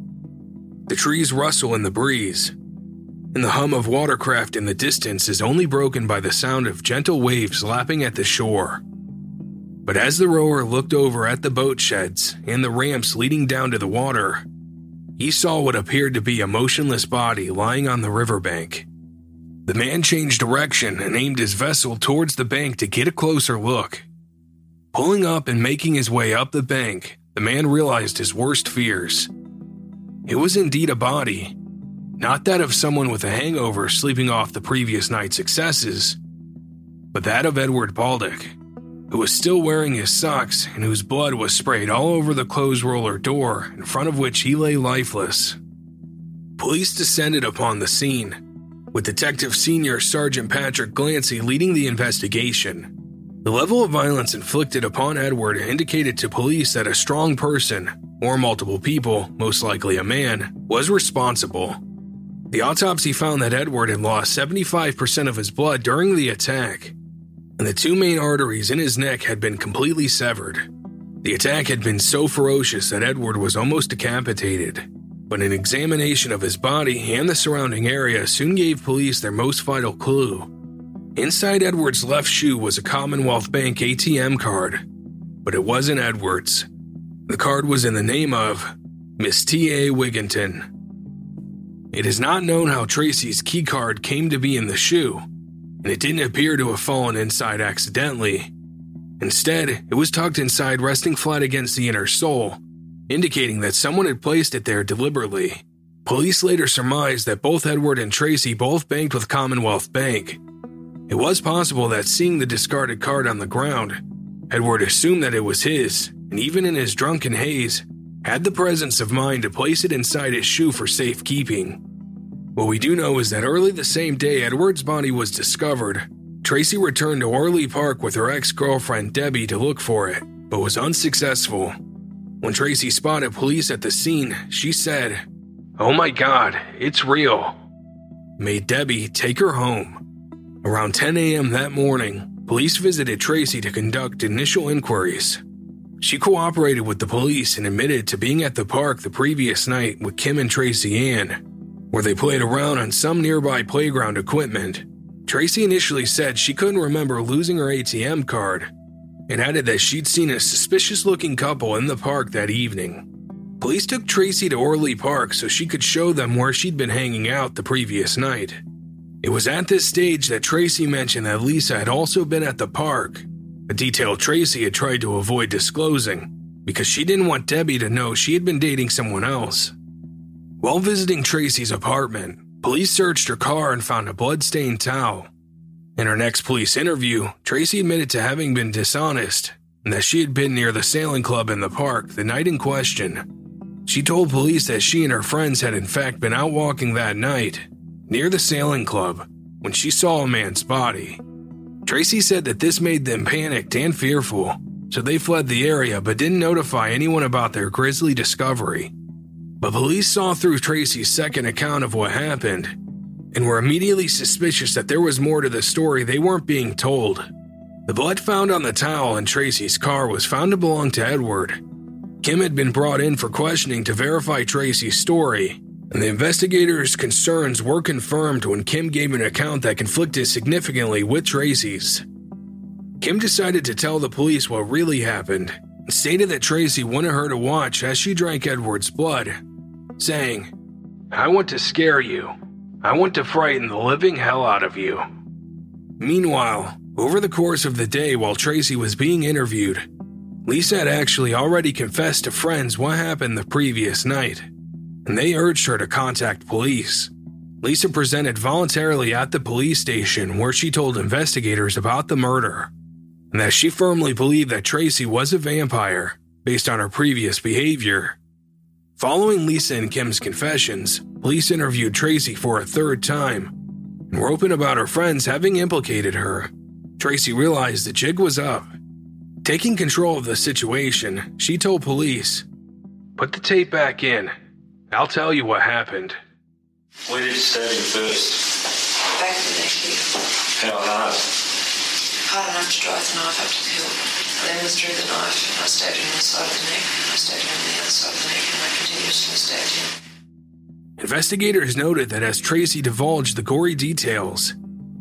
Speaker 1: The trees rustle in the breeze, and the hum of watercraft in the distance is only broken by the sound of gentle waves lapping at the shore. But as the rower looked over at the boat sheds and the ramps leading down to the water, he saw what appeared to be a motionless body lying on the riverbank. The man changed direction and aimed his vessel towards the bank to get a closer look. Pulling up and making his way up the bank, the man realized his worst fears. It was indeed a body, not that of someone with a hangover sleeping off the previous night's excesses, but that of Edward Baldock who was still wearing his socks and whose blood was sprayed all over the clothes roller door in front of which he lay lifeless. Police descended upon the scene, with Detective Senior Sergeant Patrick Glancy leading the investigation. The level of violence inflicted upon Edward indicated to police that a strong person, or multiple people, most likely a man, was responsible. The autopsy found that Edward had lost 75% of his blood during the attack, and the two main arteries in his neck had been completely severed. The attack had been so ferocious that Edward was almost decapitated, but an examination of his body and the surrounding area soon gave police their most vital clue. Inside Edward's left shoe was a Commonwealth Bank ATM card, but it wasn't Edward's. The card was in the name of Miss T.A. Wigginton. It is not known how Tracey's key card came to be in the shoe, and it didn't appear to have fallen inside accidentally. Instead, it was tucked inside, resting flat against the inner sole, indicating that someone had placed it there deliberately. Police later surmised that both Edward and Tracey both banked with Commonwealth Bank. It was possible that seeing the discarded card on the ground, Edward assumed that it was his, and even in his drunken haze, had the presence of mind to place it inside his shoe for safekeeping. What we do know is that early the same day Edward's body was discovered, Tracey returned to Orleigh Park with her ex girlfriend Debbie to look for it, but was unsuccessful. When Tracey spotted police at the scene, she said, Oh my god, it's real. Made Debbie take her home. Around 10 a.m. that morning, police visited Tracey to conduct initial inquiries. She cooperated with the police and admitted to being at the park the previous night with Kim and Tracey Ann where they played around on some nearby playground equipment. Tracey initially said she couldn't remember losing her ATM card and added that she'd seen a suspicious looking couple in the park that evening. Police took Tracey to Orleigh Park so she could show them where she'd been hanging out the previous night. It was at this stage that Tracey mentioned that Lisa had also been at the park, a detail Tracey had tried to avoid disclosing because she didn't want Debbie to know she had been dating someone else. While visiting Tracey's apartment, police searched her car and found a blood-stained towel. In her next police interview, Tracey admitted to having been dishonest and that she had been near the sailing club in the park the night in question. She told police that she and her friends had in fact been out walking that night near the sailing club when she saw a man's body. Tracey said that this made them panicked and fearful, so they fled the area but didn't notify anyone about their grisly discovery. But police saw through Tracey's second account of what happened and were immediately suspicious that there was more to the story they weren't being told. The blood found on the towel in Tracey's car was found to belong to Edward. Kim had been brought in for questioning to verify Tracey's story, and the investigators' concerns were confirmed when Kim gave an account that conflicted significantly with Tracey's. Kim decided to tell the police what really happened and stated that Tracey wanted her to watch as she drank Edward's blood, saying, I want to scare you. I want to frighten the living hell out of you. Meanwhile, over the course of the day while Tracey was being interviewed, Lisa had actually already confessed to friends what happened the previous night, and they urged her to contact police. Lisa presented voluntarily at the police station where she told investigators about the murder, and that she firmly believed that Tracey was a vampire based on her previous behavior. Following Lisa and Kim's confessions, police interviewed Tracey for a third time and were open about her friends having implicated her. Tracey realized the jig was up Taking control of the situation, she told police, Put the tape back in. I'll tell you what happened.
Speaker 4: Where did you stab him first?
Speaker 5: Back of the neck here.
Speaker 4: How hard?
Speaker 5: Hard enough to drive the knife up to the hilt. I then withdrew the knife and I stabbed him in the side of the neck. I stabbed him on the outside of the neck and I continuously stabbed him.
Speaker 1: Investigators noted that as Tracey divulged the gory details,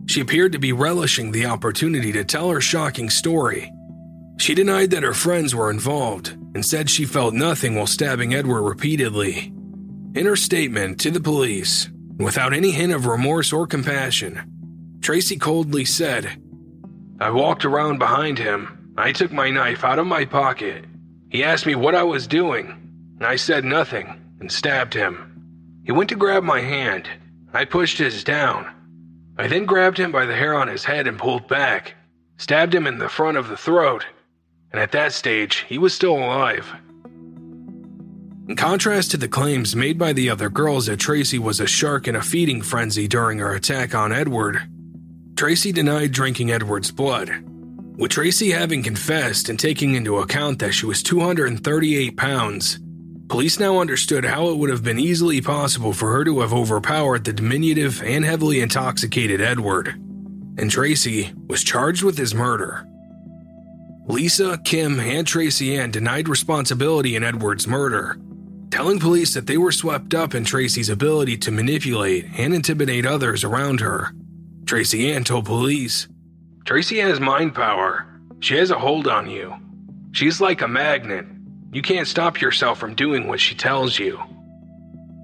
Speaker 1: she appeared to be relishing the opportunity to tell her shocking story she denied that her friends were involved and said she felt nothing while stabbing Edward repeatedly. In her statement to the police, without any hint of remorse or compassion, Tracey coldly said, I walked around behind him. I took my knife out of my pocket. He asked me what I was doing, I said nothing and stabbed him. He went to grab my hand. I pushed his down. I then grabbed him by the hair on his head and pulled back, stabbed him in the front of the throat, and at that stage, he was still alive. In contrast to the claims made by the other girls that Tracey was a shark in a feeding frenzy during her attack on Edward, Tracey denied drinking Edward's blood. With Tracey having confessed and taking into account that she was 238 pounds, police now understood how it would have been easily possible for her to have overpowered the diminutive and heavily intoxicated Edward. And Tracey was charged with his murder. Lisa, Kim, and Tracey Ann denied responsibility in Edward's murder, telling police that they were swept up in Tracey's ability to manipulate and intimidate others around her. Tracey Ann told police, Tracey has mind power. She has a hold on you. She's like a magnet. You can't stop yourself from doing what she tells you.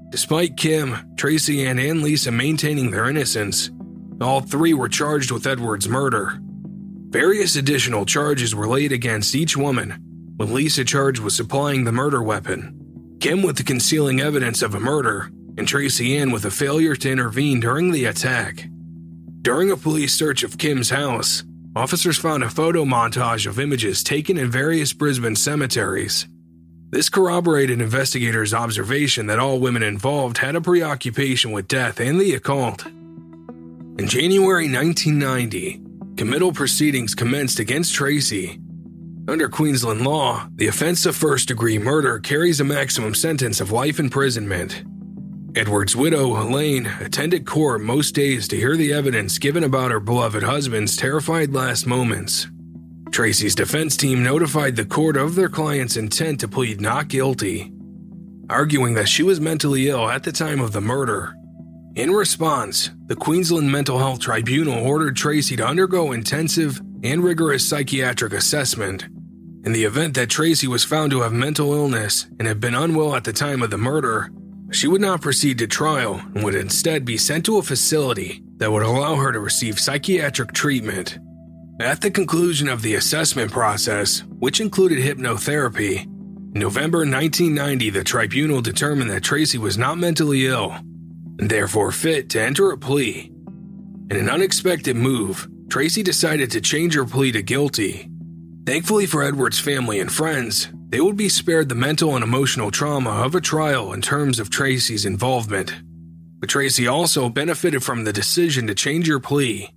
Speaker 1: Despite Kim, Tracey Ann, and Lisa maintaining their innocence, all three were charged with Edward's murder. Various additional charges were laid against each woman, with Lisa charged with supplying the murder weapon, Kim with the concealing evidence of a murder, and Tracey Ann with a failure to intervene during the attack. During a police search of Kim's house, officers found a photo montage of images taken in various Brisbane cemeteries. This corroborated investigators' observation that all women involved had a preoccupation with death and the occult. In January 1990, committal proceedings commenced against Tracey. Under Queensland law, the offense of first degree murder carries a maximum sentence of life imprisonment. Edward's widow, Elaine, attended court most days to hear the evidence given about her beloved husband's terrified last moments. Tracey's defense team notified the court of their client's intent to plead not guilty, arguing that she was mentally ill at the time of the murder in response, the Queensland Mental Health Tribunal ordered Tracey to undergo intensive and rigorous psychiatric assessment. In the event that Tracey was found to have mental illness and had been unwell at the time of the murder, she would not proceed to trial and would instead be sent to a facility that would allow her to receive psychiatric treatment. At the conclusion of the assessment process, which included hypnotherapy, in November 1990, the tribunal determined that Tracey was not mentally ill and therefore fit to enter a plea. In an unexpected move, Tracey decided to change her plea to guilty. Thankfully for Edward's family and friends, they would be spared the mental and emotional trauma of a trial in terms of Tracey's involvement. But Tracey also benefited from the decision to change her plea.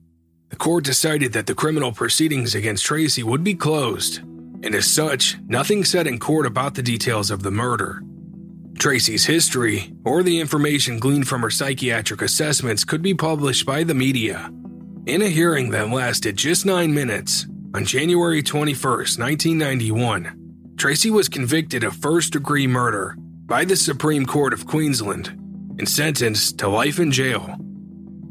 Speaker 1: The court decided that the criminal proceedings against Tracey would be closed, and as such, nothing said in court about the details of the murder. Tracey's history, or the information gleaned from her psychiatric assessments, could be published by the media. In a hearing that lasted just nine minutes, on January 21, 1991, Tracey was convicted of first degree murder by the Supreme Court of Queensland and sentenced to life in jail.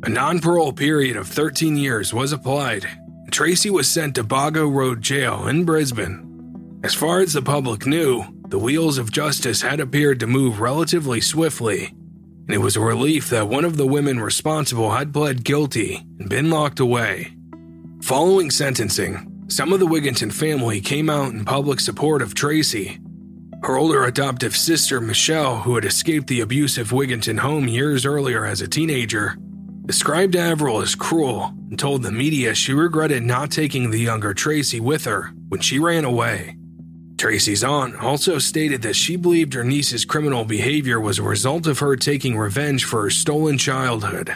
Speaker 1: A non parole period of 13 years was applied. Tracey was sent to Boggo Road Jail in Brisbane. As far as the public knew, the wheels of justice had appeared to move relatively swiftly, and it was a relief that one of the women responsible had pled guilty and been locked away. Following sentencing, some of the Wigginton family came out in public support of Tracey. Her older adoptive sister, Michelle, who had escaped the abusive Wigginton home years earlier as a teenager, described Avril as cruel and told the media she regretted not taking the younger Tracey with her when she ran away. Tracey's aunt also stated that she believed her niece's criminal behavior was a result of her taking revenge for her stolen childhood.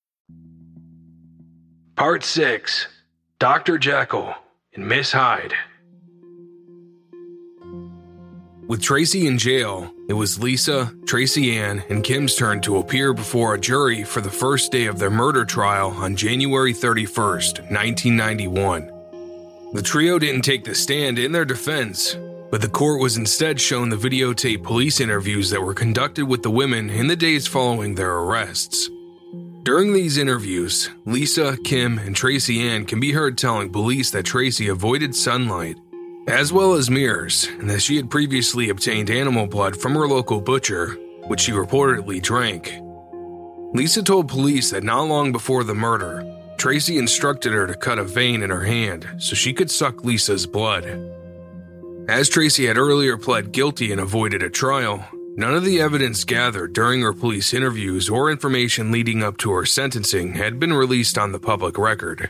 Speaker 1: Part 6 Dr. Jekyll and Miss Hyde. With Tracey in jail, it was Lisa, Tracey Ann, and Kim's turn to appear before a jury for the first day of their murder trial on January 31st, 1991. The trio didn't take the stand in their defense, but the court was instead shown the videotape police interviews that were conducted with the women in the days following their arrests. During these interviews, Lisa, Kim, and Tracey Ann can be heard telling police that Tracey avoided sunlight, as well as mirrors, and that she had previously obtained animal blood from her local butcher, which she reportedly drank. Lisa told police that not long before the murder, Tracey instructed her to cut a vein in her hand so she could suck Lisa's blood. As Tracey had earlier pled guilty and avoided a trial, None of the evidence gathered during her police interviews or information leading up to her sentencing had been released on the public record.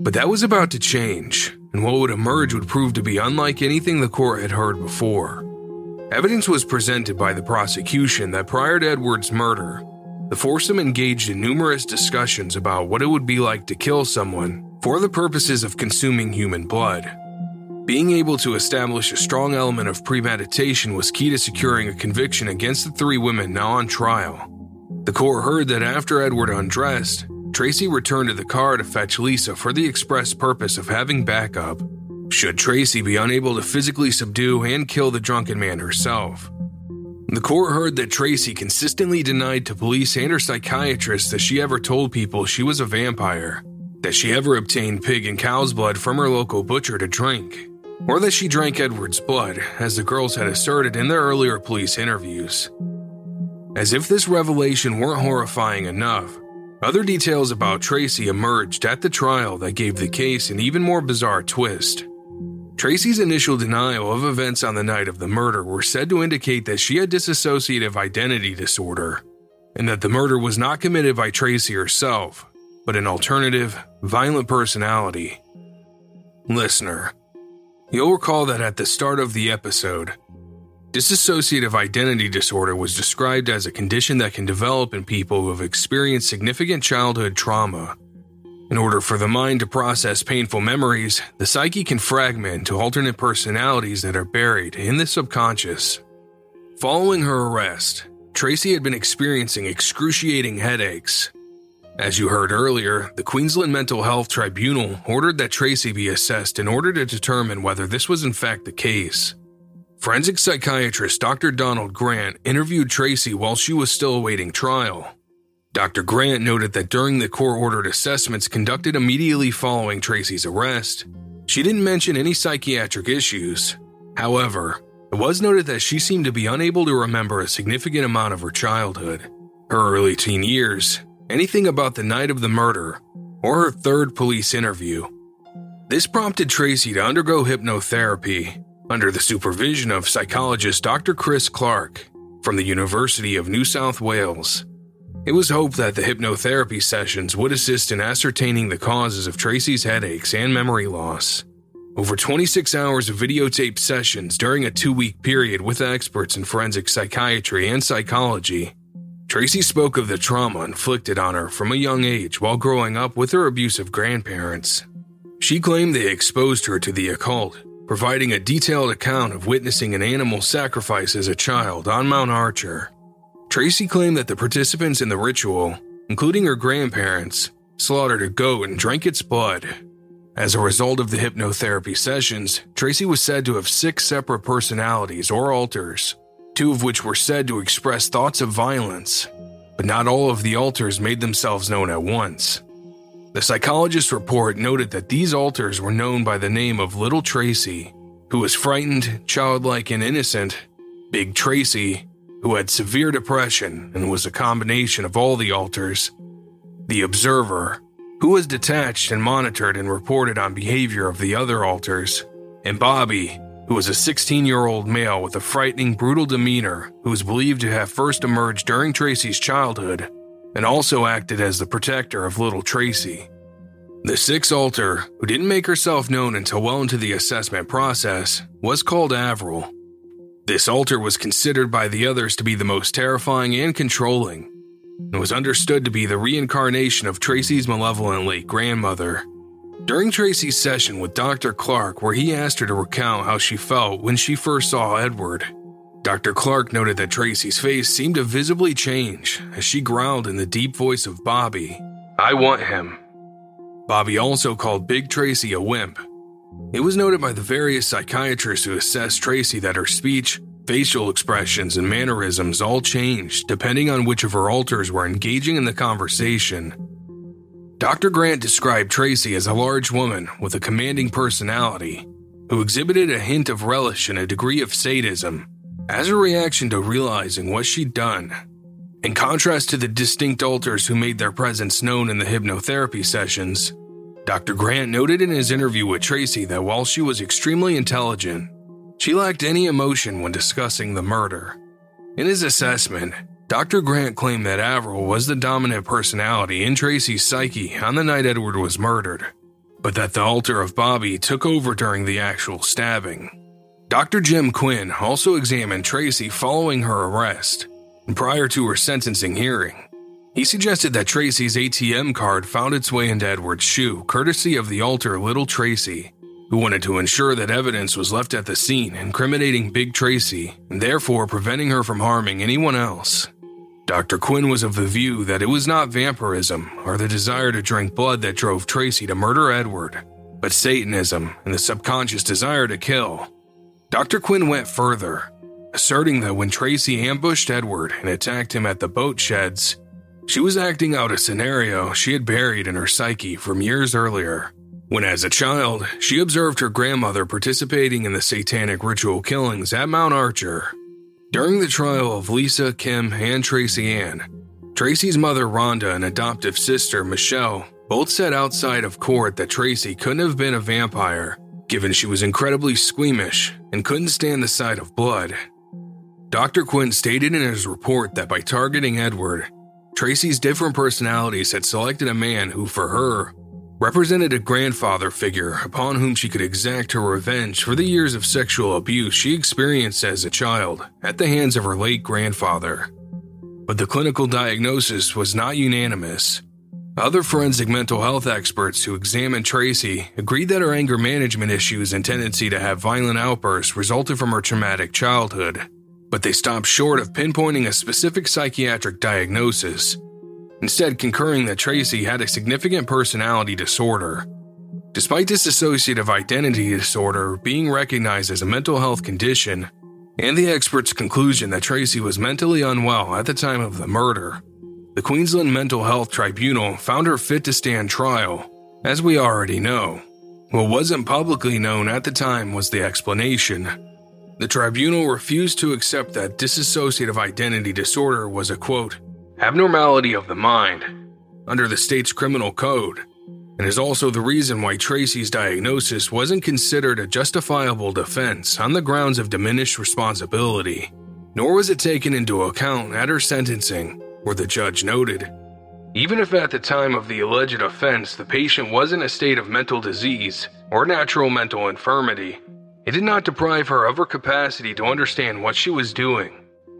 Speaker 1: But that was about to change, and what would emerge would prove to be unlike anything the court had heard before. Evidence was presented by the prosecution that prior to Edward's murder, the foursome engaged in numerous discussions about what it would be like to kill someone for the purposes of consuming human blood. Being able to establish a strong element of premeditation was key to securing a conviction against the three women now on trial. The court heard that after Edward undressed, Tracey returned to the car to fetch Lisa for the express purpose of having backup, should Tracey be unable to physically subdue and kill the drunken man herself. The court heard that Tracey consistently denied to police and her psychiatrist that she ever told people she was a vampire, that she ever obtained pig and cow's blood from her local butcher to drink, or that she drank Edward's blood, as the girls had asserted in their earlier police interviews. As if this revelation weren't horrifying enough, other details about Tracey emerged at the trial that gave the case an even more bizarre twist. Tracey's initial denial of events on the night of the murder were said to indicate that she had dissociative identity disorder, and that the murder was not committed by Tracey herself, but an alternative, violent personality. Listener, You'll recall that at the start of the episode, dissociative identity disorder was described as a condition that can develop in people who have experienced significant childhood trauma. In order for the mind to process painful memories, the psyche can fragment to alternate personalities that are buried in the subconscious. Following her arrest, Tracey had been experiencing excruciating headaches, as you heard earlier, the Queensland Mental Health Tribunal ordered that Tracey be assessed in order to determine whether this was in fact the case. Forensic psychiatrist Dr. Donald Grant interviewed Tracey while she was still awaiting trial. Dr. Grant noted that during the court ordered assessments conducted immediately following Tracey's arrest, she didn't mention any psychiatric issues. However, it was noted that she seemed to be unable to remember a significant amount of her childhood, her early teen years, anything about the night of the murder or her third police interview. This prompted Tracey to undergo hypnotherapy under the supervision of psychologist Dr. Chris Clark from the University of New South Wales. It was hoped that the hypnotherapy sessions would assist in ascertaining the causes of Tracey's headaches and memory loss. Over 26 hours of videotaped sessions during a two week period with experts in forensic psychiatry and psychology, Tracey spoke of the trauma inflicted on her from a young age while growing up with her abusive grandparents. She claimed they exposed her to the occult, providing a detailed account of witnessing an animal sacrifice as a child on Mount Archer. Tracey claimed that the participants in the ritual, including her grandparents, slaughtered a goat and drank its blood, as a result of the hypnotherapy sessions, Tracey was said to have six separate personalities or alters, two of which were said to express thoughts of violence, but not all of the alters made themselves known at once. The psychologist's report noted that these alters were known by the name of Little Tracey, who was frightened, childlike, and innocent, Big Tracey, who had severe depression and was a combination of all the alters, the Observer, who was detached and monitored and reported on behavior of the other alters, and Bobby, who was a 16 year old male with a frightening, brutal demeanor who was believed to have first emerged during Tracey's childhood and also acted as the protector of little Tracey. The sixth alter, who didn't make herself known until well into the assessment process, was called Avril. This alter was considered by the others to be the most terrifying and controlling, and was understood to be the reincarnation of Tracey's malevolent late grandmother. During Tracey's session with Dr. Clark, where he asked her to recount how she felt when she first saw Edward, Dr. Clark noted that Tracey's face seemed to visibly change as she growled in the deep voice of Bobby, I want him. Bobby also called Big Tracey a wimp. It was noted by the various psychiatrists who assessed Tracey that her speech, Facial expressions and mannerisms all changed depending on which of her alters were engaging in the conversation. Dr. Grant described Tracey as a large woman with a commanding personality who exhibited a hint of relish and a degree of sadism as a reaction to realizing what she'd done. In contrast to the distinct alters who made their presence known in the hypnotherapy sessions, Dr. Grant noted in his interview with Tracey that while she was extremely intelligent, she lacked any emotion when discussing the murder. In his assessment, Dr. Grant claimed that Avril was the dominant personality in Tracey's psyche on the night Edward was murdered, but that the alter of Bobby took over during the actual stabbing. Dr. Jim Quinn also examined Tracey following her arrest and prior to her sentencing hearing. He suggested that Tracey's ATM card found its way into Edward's shoe, courtesy of the alter Little Tracey, who wanted to ensure that evidence was left at the scene incriminating Big Tracey and therefore preventing her from harming anyone else. Dr. Quinn was of the view that it was not vampirism or the desire to drink blood that drove Tracey to murder Edward, but Satanism and the subconscious desire to kill. Dr. Quinn went further, asserting that when Tracey ambushed Edward and attacked him at the boat sheds, she was acting out a scenario she had buried in her psyche from years earlier when, as a child, she observed her grandmother participating in the satanic ritual killings at Mount Archer. During the trial of Lisa, Kim, and Tracey Ann, Tracey's mother, Rhonda, and adoptive sister, Michelle, both said outside of court that Tracey couldn't have been a vampire, given she was incredibly squeamish and couldn't stand the sight of blood. Dr. Quinn stated in his report that by targeting Edward, Tracey's different personalities had selected a man who, for her, represented a grandfather figure upon whom she could exact her revenge for the years of sexual abuse she experienced as a child at the hands of her late grandfather. But the clinical diagnosis was not unanimous. Other forensic mental health experts who examined Tracey agreed that her anger management issues and tendency to have violent outbursts resulted from her traumatic childhood, but they stopped short of pinpointing a specific psychiatric diagnosis instead, concurring that Tracey had a significant personality disorder. Despite this dissociative identity disorder being recognized as a mental health condition, and the expert's conclusion that Tracey was mentally unwell at the time of the murder, the Queensland Mental Health Tribunal found her fit to stand trial, as we already know. What wasn't publicly known at the time was the explanation. The tribunal refused to accept that dissociative identity disorder was a quote, abnormality of the mind under the state's criminal code, and is also the reason why Tracey's diagnosis wasn't considered a justifiable defense on the grounds of diminished responsibility, nor was it taken into account at her sentencing where the judge noted even if at the time of the alleged offense the patient was in a state of mental disease or natural mental infirmity, it did not deprive her of her capacity to understand what she was doing,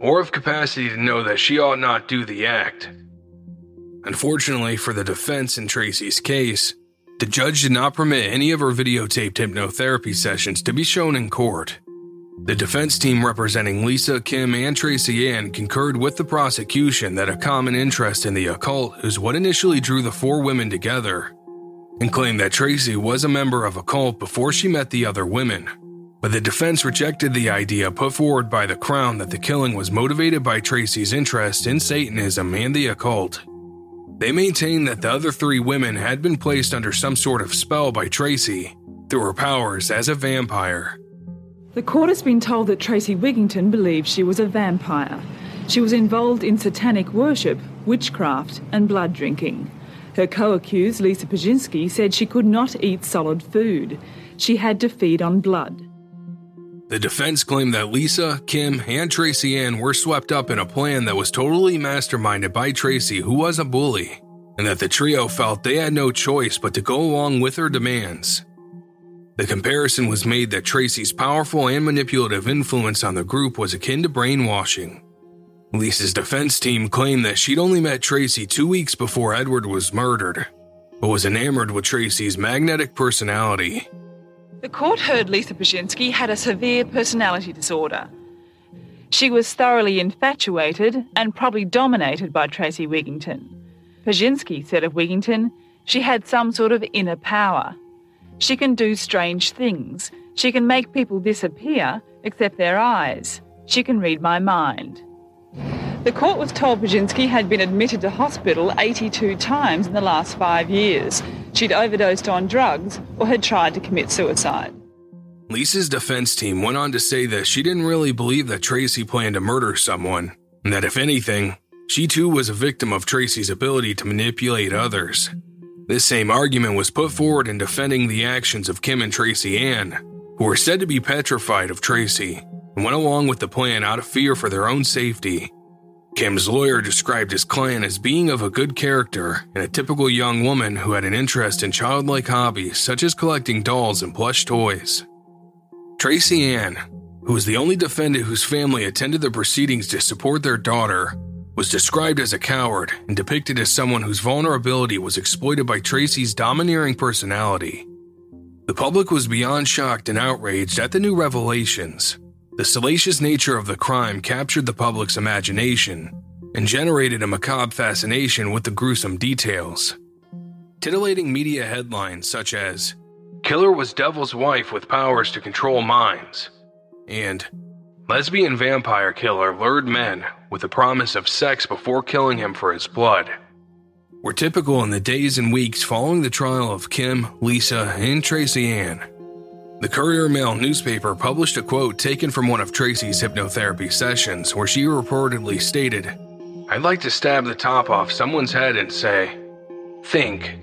Speaker 1: or of capacity to know that she ought not do the act. Unfortunately for the defense in Tracey's case, the judge did not permit any of her videotaped hypnotherapy sessions to be shown in court. The defense team representing Lisa, Kim, and Tracey Ann concurred with the prosecution that a common interest in the occult is what initially drew the four women together, and claimed that Tracey was a member of a cult before she met the other women. But the defense rejected the idea put forward by the Crown that the killing was motivated by Tracey's interest in Satanism and the occult. They maintained that the other three women had been placed under some sort of spell by Tracey through her powers as a vampire.
Speaker 6: The court has been told that Tracey Wigginton believed she was a vampire. She was involved in satanic worship, witchcraft, and blood drinking. Her co accused, Lisa Ptaschinski, said she could not eat solid food. She had to feed on blood.
Speaker 1: The defense claimed that Lisa, Kim, and Tracey Ann were swept up in a plan that was totally masterminded by Tracey, who was a bully, and that the trio felt they had no choice but to go along with her demands. The comparison was made that Tracey's powerful and manipulative influence on the group was akin to brainwashing. Lisa's defense team claimed that she'd only met Tracey two weeks before Edward was murdered, but was enamored with Tracey's magnetic personality.
Speaker 6: The court heard Lisa Ptaschinski had a severe personality disorder. She was thoroughly infatuated and probably dominated by Tracey Wigginton. Ptaschinski said of Wigginton, she had some sort of inner power she can do strange things. She can make people disappear, except their eyes. She can read my mind. The court was told Ptaschinski had been admitted to hospital 82 times in the last five years. She'd overdosed on drugs or had tried to commit suicide.
Speaker 1: Lisa's defense team went on to say that she didn't really believe that Tracey planned to murder someone, and that if anything, she too was a victim of Tracey's ability to manipulate others. This same argument was put forward in defending the actions of Kim and Tracey Ann, who were said to be petrified of Tracey and went along with the plan out of fear for their own safety. Kim's lawyer described his client as being of a good character and a typical young woman who had an interest in childlike hobbies such as collecting dolls and plush toys. Tracey Ann, who was the only defendant whose family attended the proceedings to support their daughter, was described as a coward and depicted as someone whose vulnerability was exploited by Tracey's domineering personality. The public was beyond shocked and outraged at the new revelations. The salacious nature of the crime captured the public's imagination and generated a macabre fascination with the gruesome details. Titillating media headlines such as, Killer was Devil's Wife with powers to control minds, and Lesbian vampire killer lured men with the promise of sex before killing him for his blood. Were typical in the days and weeks following the trial of Kim, Lisa, and Tracey Ann. The Courier Mail newspaper published a quote taken from one of Tracey's hypnotherapy sessions where she reportedly stated, I'd like to stab the top off someone's head and say, Think.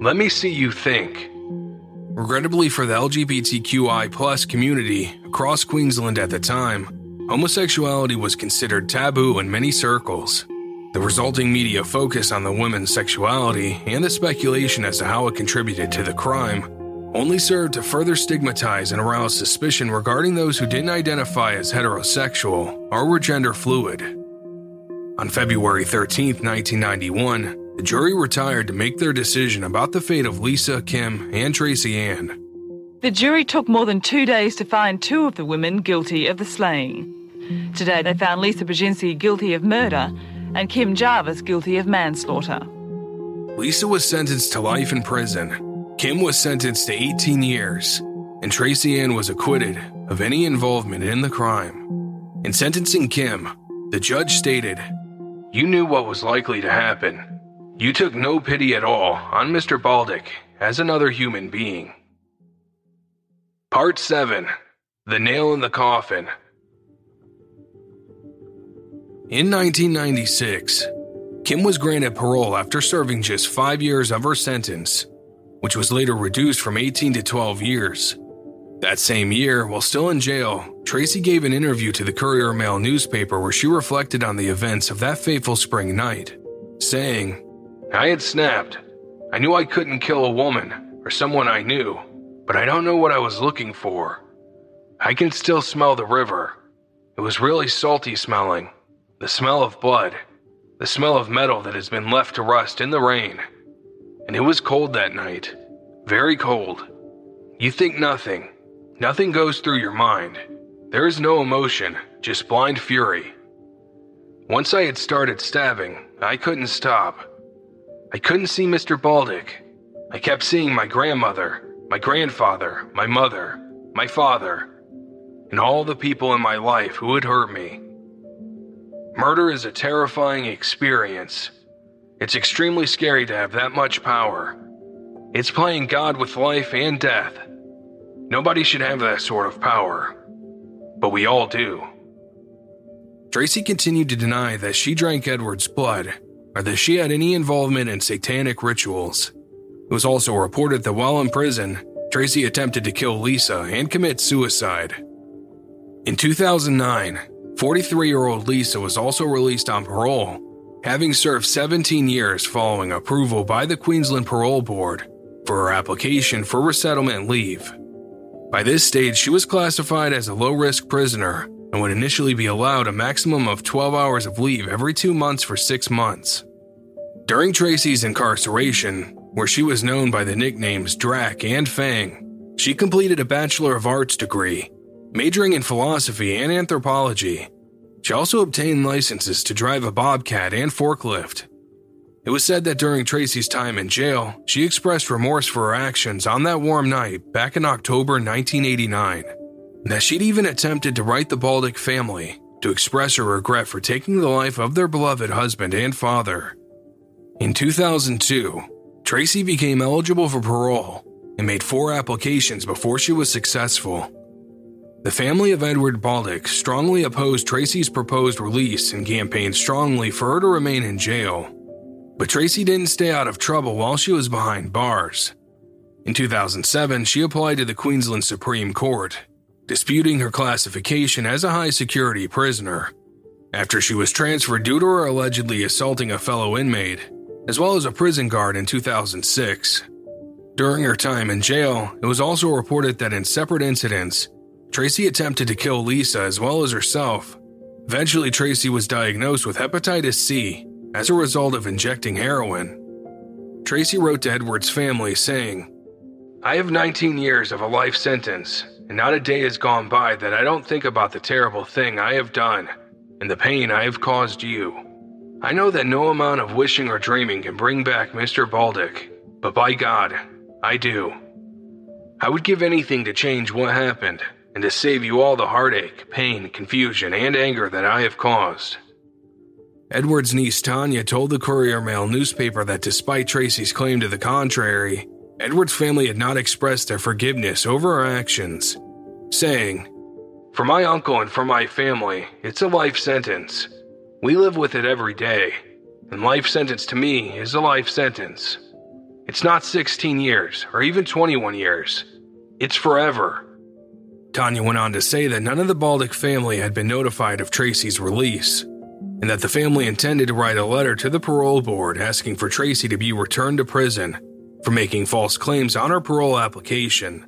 Speaker 1: Let me see you think. Regrettably for the LGBTQI community across Queensland at the time, homosexuality was considered taboo in many circles. The resulting media focus on the woman's sexuality and the speculation as to how it contributed to the crime only served to further stigmatize and arouse suspicion regarding those who didn't identify as heterosexual or were gender fluid. On February 13, 1991, the jury retired to make their decision about the fate of Lisa, Kim, and Tracey Ann.
Speaker 6: The jury took more than two days to find two of the women guilty of the slaying. Today they found Lisa Ptaschinski guilty of murder and Kim Jervis guilty of manslaughter.
Speaker 1: Lisa was sentenced to life in prison. Kim was sentenced to 18 years, and Tracey Ann was acquitted of any involvement in the crime. In sentencing Kim, the judge stated, You knew what was likely to happen you took no pity at all on Mr. Baldock as another human being. Part 7 The Nail in the Coffin. In 1996, Kim was granted parole after serving just five years of her sentence, which was later reduced from 18 to 12 years. That same year, while still in jail, Tracey gave an interview to the Courier Mail newspaper where she reflected on the events of that fateful spring night, saying, I had snapped. I knew I couldn't kill a woman or someone I knew, but I don't know what I was looking for. I can still smell the river. It was really salty smelling. The smell of blood. The smell of metal that has been left to rust in the rain. And it was cold that night. Very cold. You think nothing. Nothing goes through your mind. There is no emotion, just blind fury. Once I had started stabbing, I couldn't stop. I couldn't see Mr. Baldock. I kept seeing my grandmother, my grandfather, my mother, my father, and all the people in my life who had hurt me. Murder is a terrifying experience. It's extremely scary to have that much power. It's playing God with life and death. Nobody should have that sort of power. But we all do. Tracey continued to deny that she drank Edward's blood or that she had any involvement in satanic rituals. It was also reported that while in prison, Tracey attempted to kill Lisa and commit suicide. In 2009, 43 year old Lisa was also released on parole, having served 17 years following approval by the Queensland Parole Board for her application for resettlement leave. By this stage, she was classified as a low risk prisoner and would initially be allowed a maximum of 12 hours of leave every two months for six months. During Tracey's incarceration, where she was known by the nicknames Drac and Fang, she completed a Bachelor of Arts degree, majoring in philosophy and anthropology. She also obtained licenses to drive a bobcat and forklift. It was said that during Tracey's time in jail, she expressed remorse for her actions on that warm night back in October 1989 that she'd even attempted to write the Baldock family to express her regret for taking the life of their beloved husband and father. In 2002, Tracey became eligible for parole and made four applications before she was successful. The family of Edward Baldock strongly opposed Tracey's proposed release and campaigned strongly for her to remain in jail. But Tracey didn't stay out of trouble while she was behind bars. In 2007, she applied to the Queensland Supreme Court disputing her classification as a high security prisoner after she was transferred due to her allegedly assaulting a fellow inmate, as well as a prison guard in 2006. During her time in jail, it was also reported that in separate incidents, Tracey attempted to kill Lisa as well as herself. Eventually, Tracey was diagnosed with hepatitis C as a result of injecting heroin. Tracey wrote to Edward's family saying, I have 19 years of a life sentence and not a day has gone by that I don't think about the terrible thing I have done and the pain I have caused you. I know that no amount of wishing or dreaming can bring back Mr. Baldock, but by God, I do. I would give anything to change what happened and to save you all the heartache, pain, confusion, and anger that I have caused. Edward's niece Tanya told the Courier Mail newspaper that despite Tracey's claim to the contrary, Edward's family had not expressed their forgiveness over her actions, saying, For my uncle and for my family, it's a life sentence. We live with it every day, and life sentence to me is a life sentence. It's not 16 years or even 21 years. It's forever. Tanya went on to say that none of the Baldock family had been notified of Tracey's release, and that the family intended to write a letter to the parole board asking for Tracey to be returned to prison for making false claims on her parole application.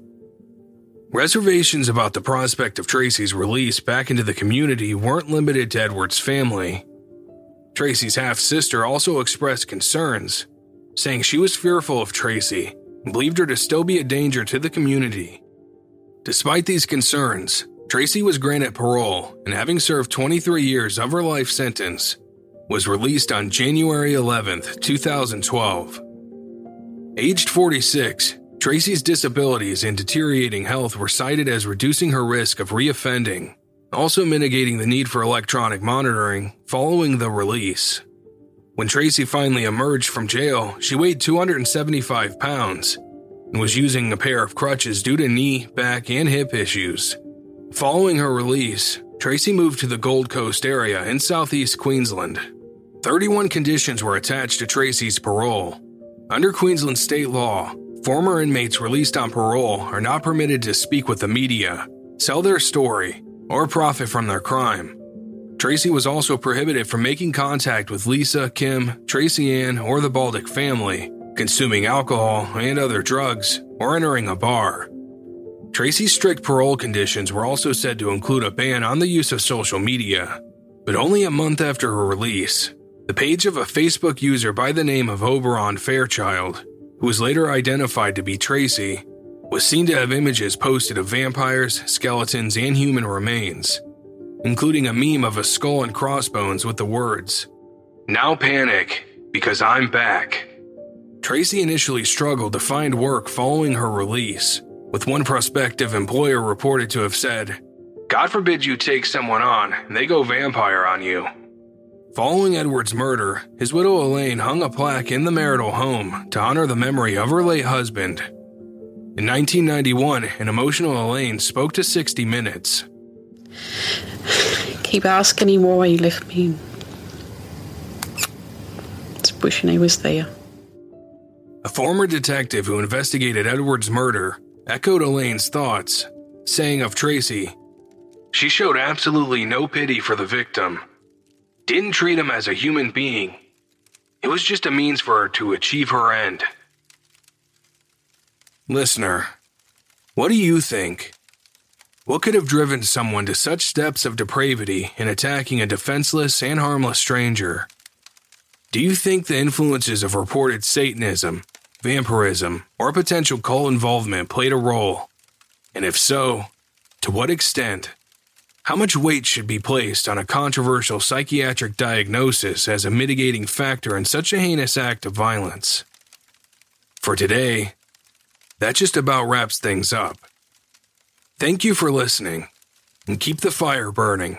Speaker 1: Reservations about the prospect of Tracey's release back into the community weren't limited to Edward's family. Tracey's half sister also expressed concerns, saying she was fearful of Tracey and believed her to still be a danger to the community. Despite these concerns, Tracey was granted parole and, having served 23 years of her life sentence, was released on January 11, 2012. Aged 46, Tracey's disabilities and deteriorating health were cited as reducing her risk of reoffending, also mitigating the need for electronic monitoring following the release. When Tracey finally emerged from jail, she weighed 275 pounds and was using a pair of crutches due to knee, back, and hip issues. Following her release, Tracey moved to the Gold Coast area in southeast Queensland. 31 conditions were attached to Tracey's parole, under Queensland state law, former inmates released on parole are not permitted to speak with the media, sell their story, or profit from their crime. Tracey was also prohibited from making contact with Lisa, Kim, Tracey Ann, or the Baldock family, consuming alcohol and other drugs, or entering a bar. Tracey's strict parole conditions were also said to include a ban on the use of social media, but only a month after her release, the page of a Facebook user by the name of Oberon Fairchild, who was later identified to be Tracey, was seen to have images posted of vampires, skeletons, and human remains, including a meme of a skull and crossbones with the words, Now panic, because I'm back. Tracey initially struggled to find work following her release, with one prospective employer reported to have said, God forbid you take someone on they go vampire on you. Following Edward's murder, his widow Elaine hung a plaque in the marital home to honor the memory of her late husband. In 1991, an emotional Elaine spoke to 60 Minutes.
Speaker 7: Keep asking him why he left me. Just wishing he was there.
Speaker 1: A former detective who investigated Edward's murder echoed Elaine's thoughts, saying of Tracey, She showed absolutely no pity for the victim didn't treat him as a human being. It was just a means for her to achieve her end. Listener, what do you think? What could have driven someone to such steps of depravity in attacking a defenseless and harmless stranger? Do you think the influences of reported Satanism, vampirism, or potential cult involvement played a role? And if so, to what extent? How much weight should be placed on a controversial psychiatric diagnosis as a mitigating factor in such a heinous act of violence? For today, that just about wraps things up. Thank you for listening, and keep the fire burning.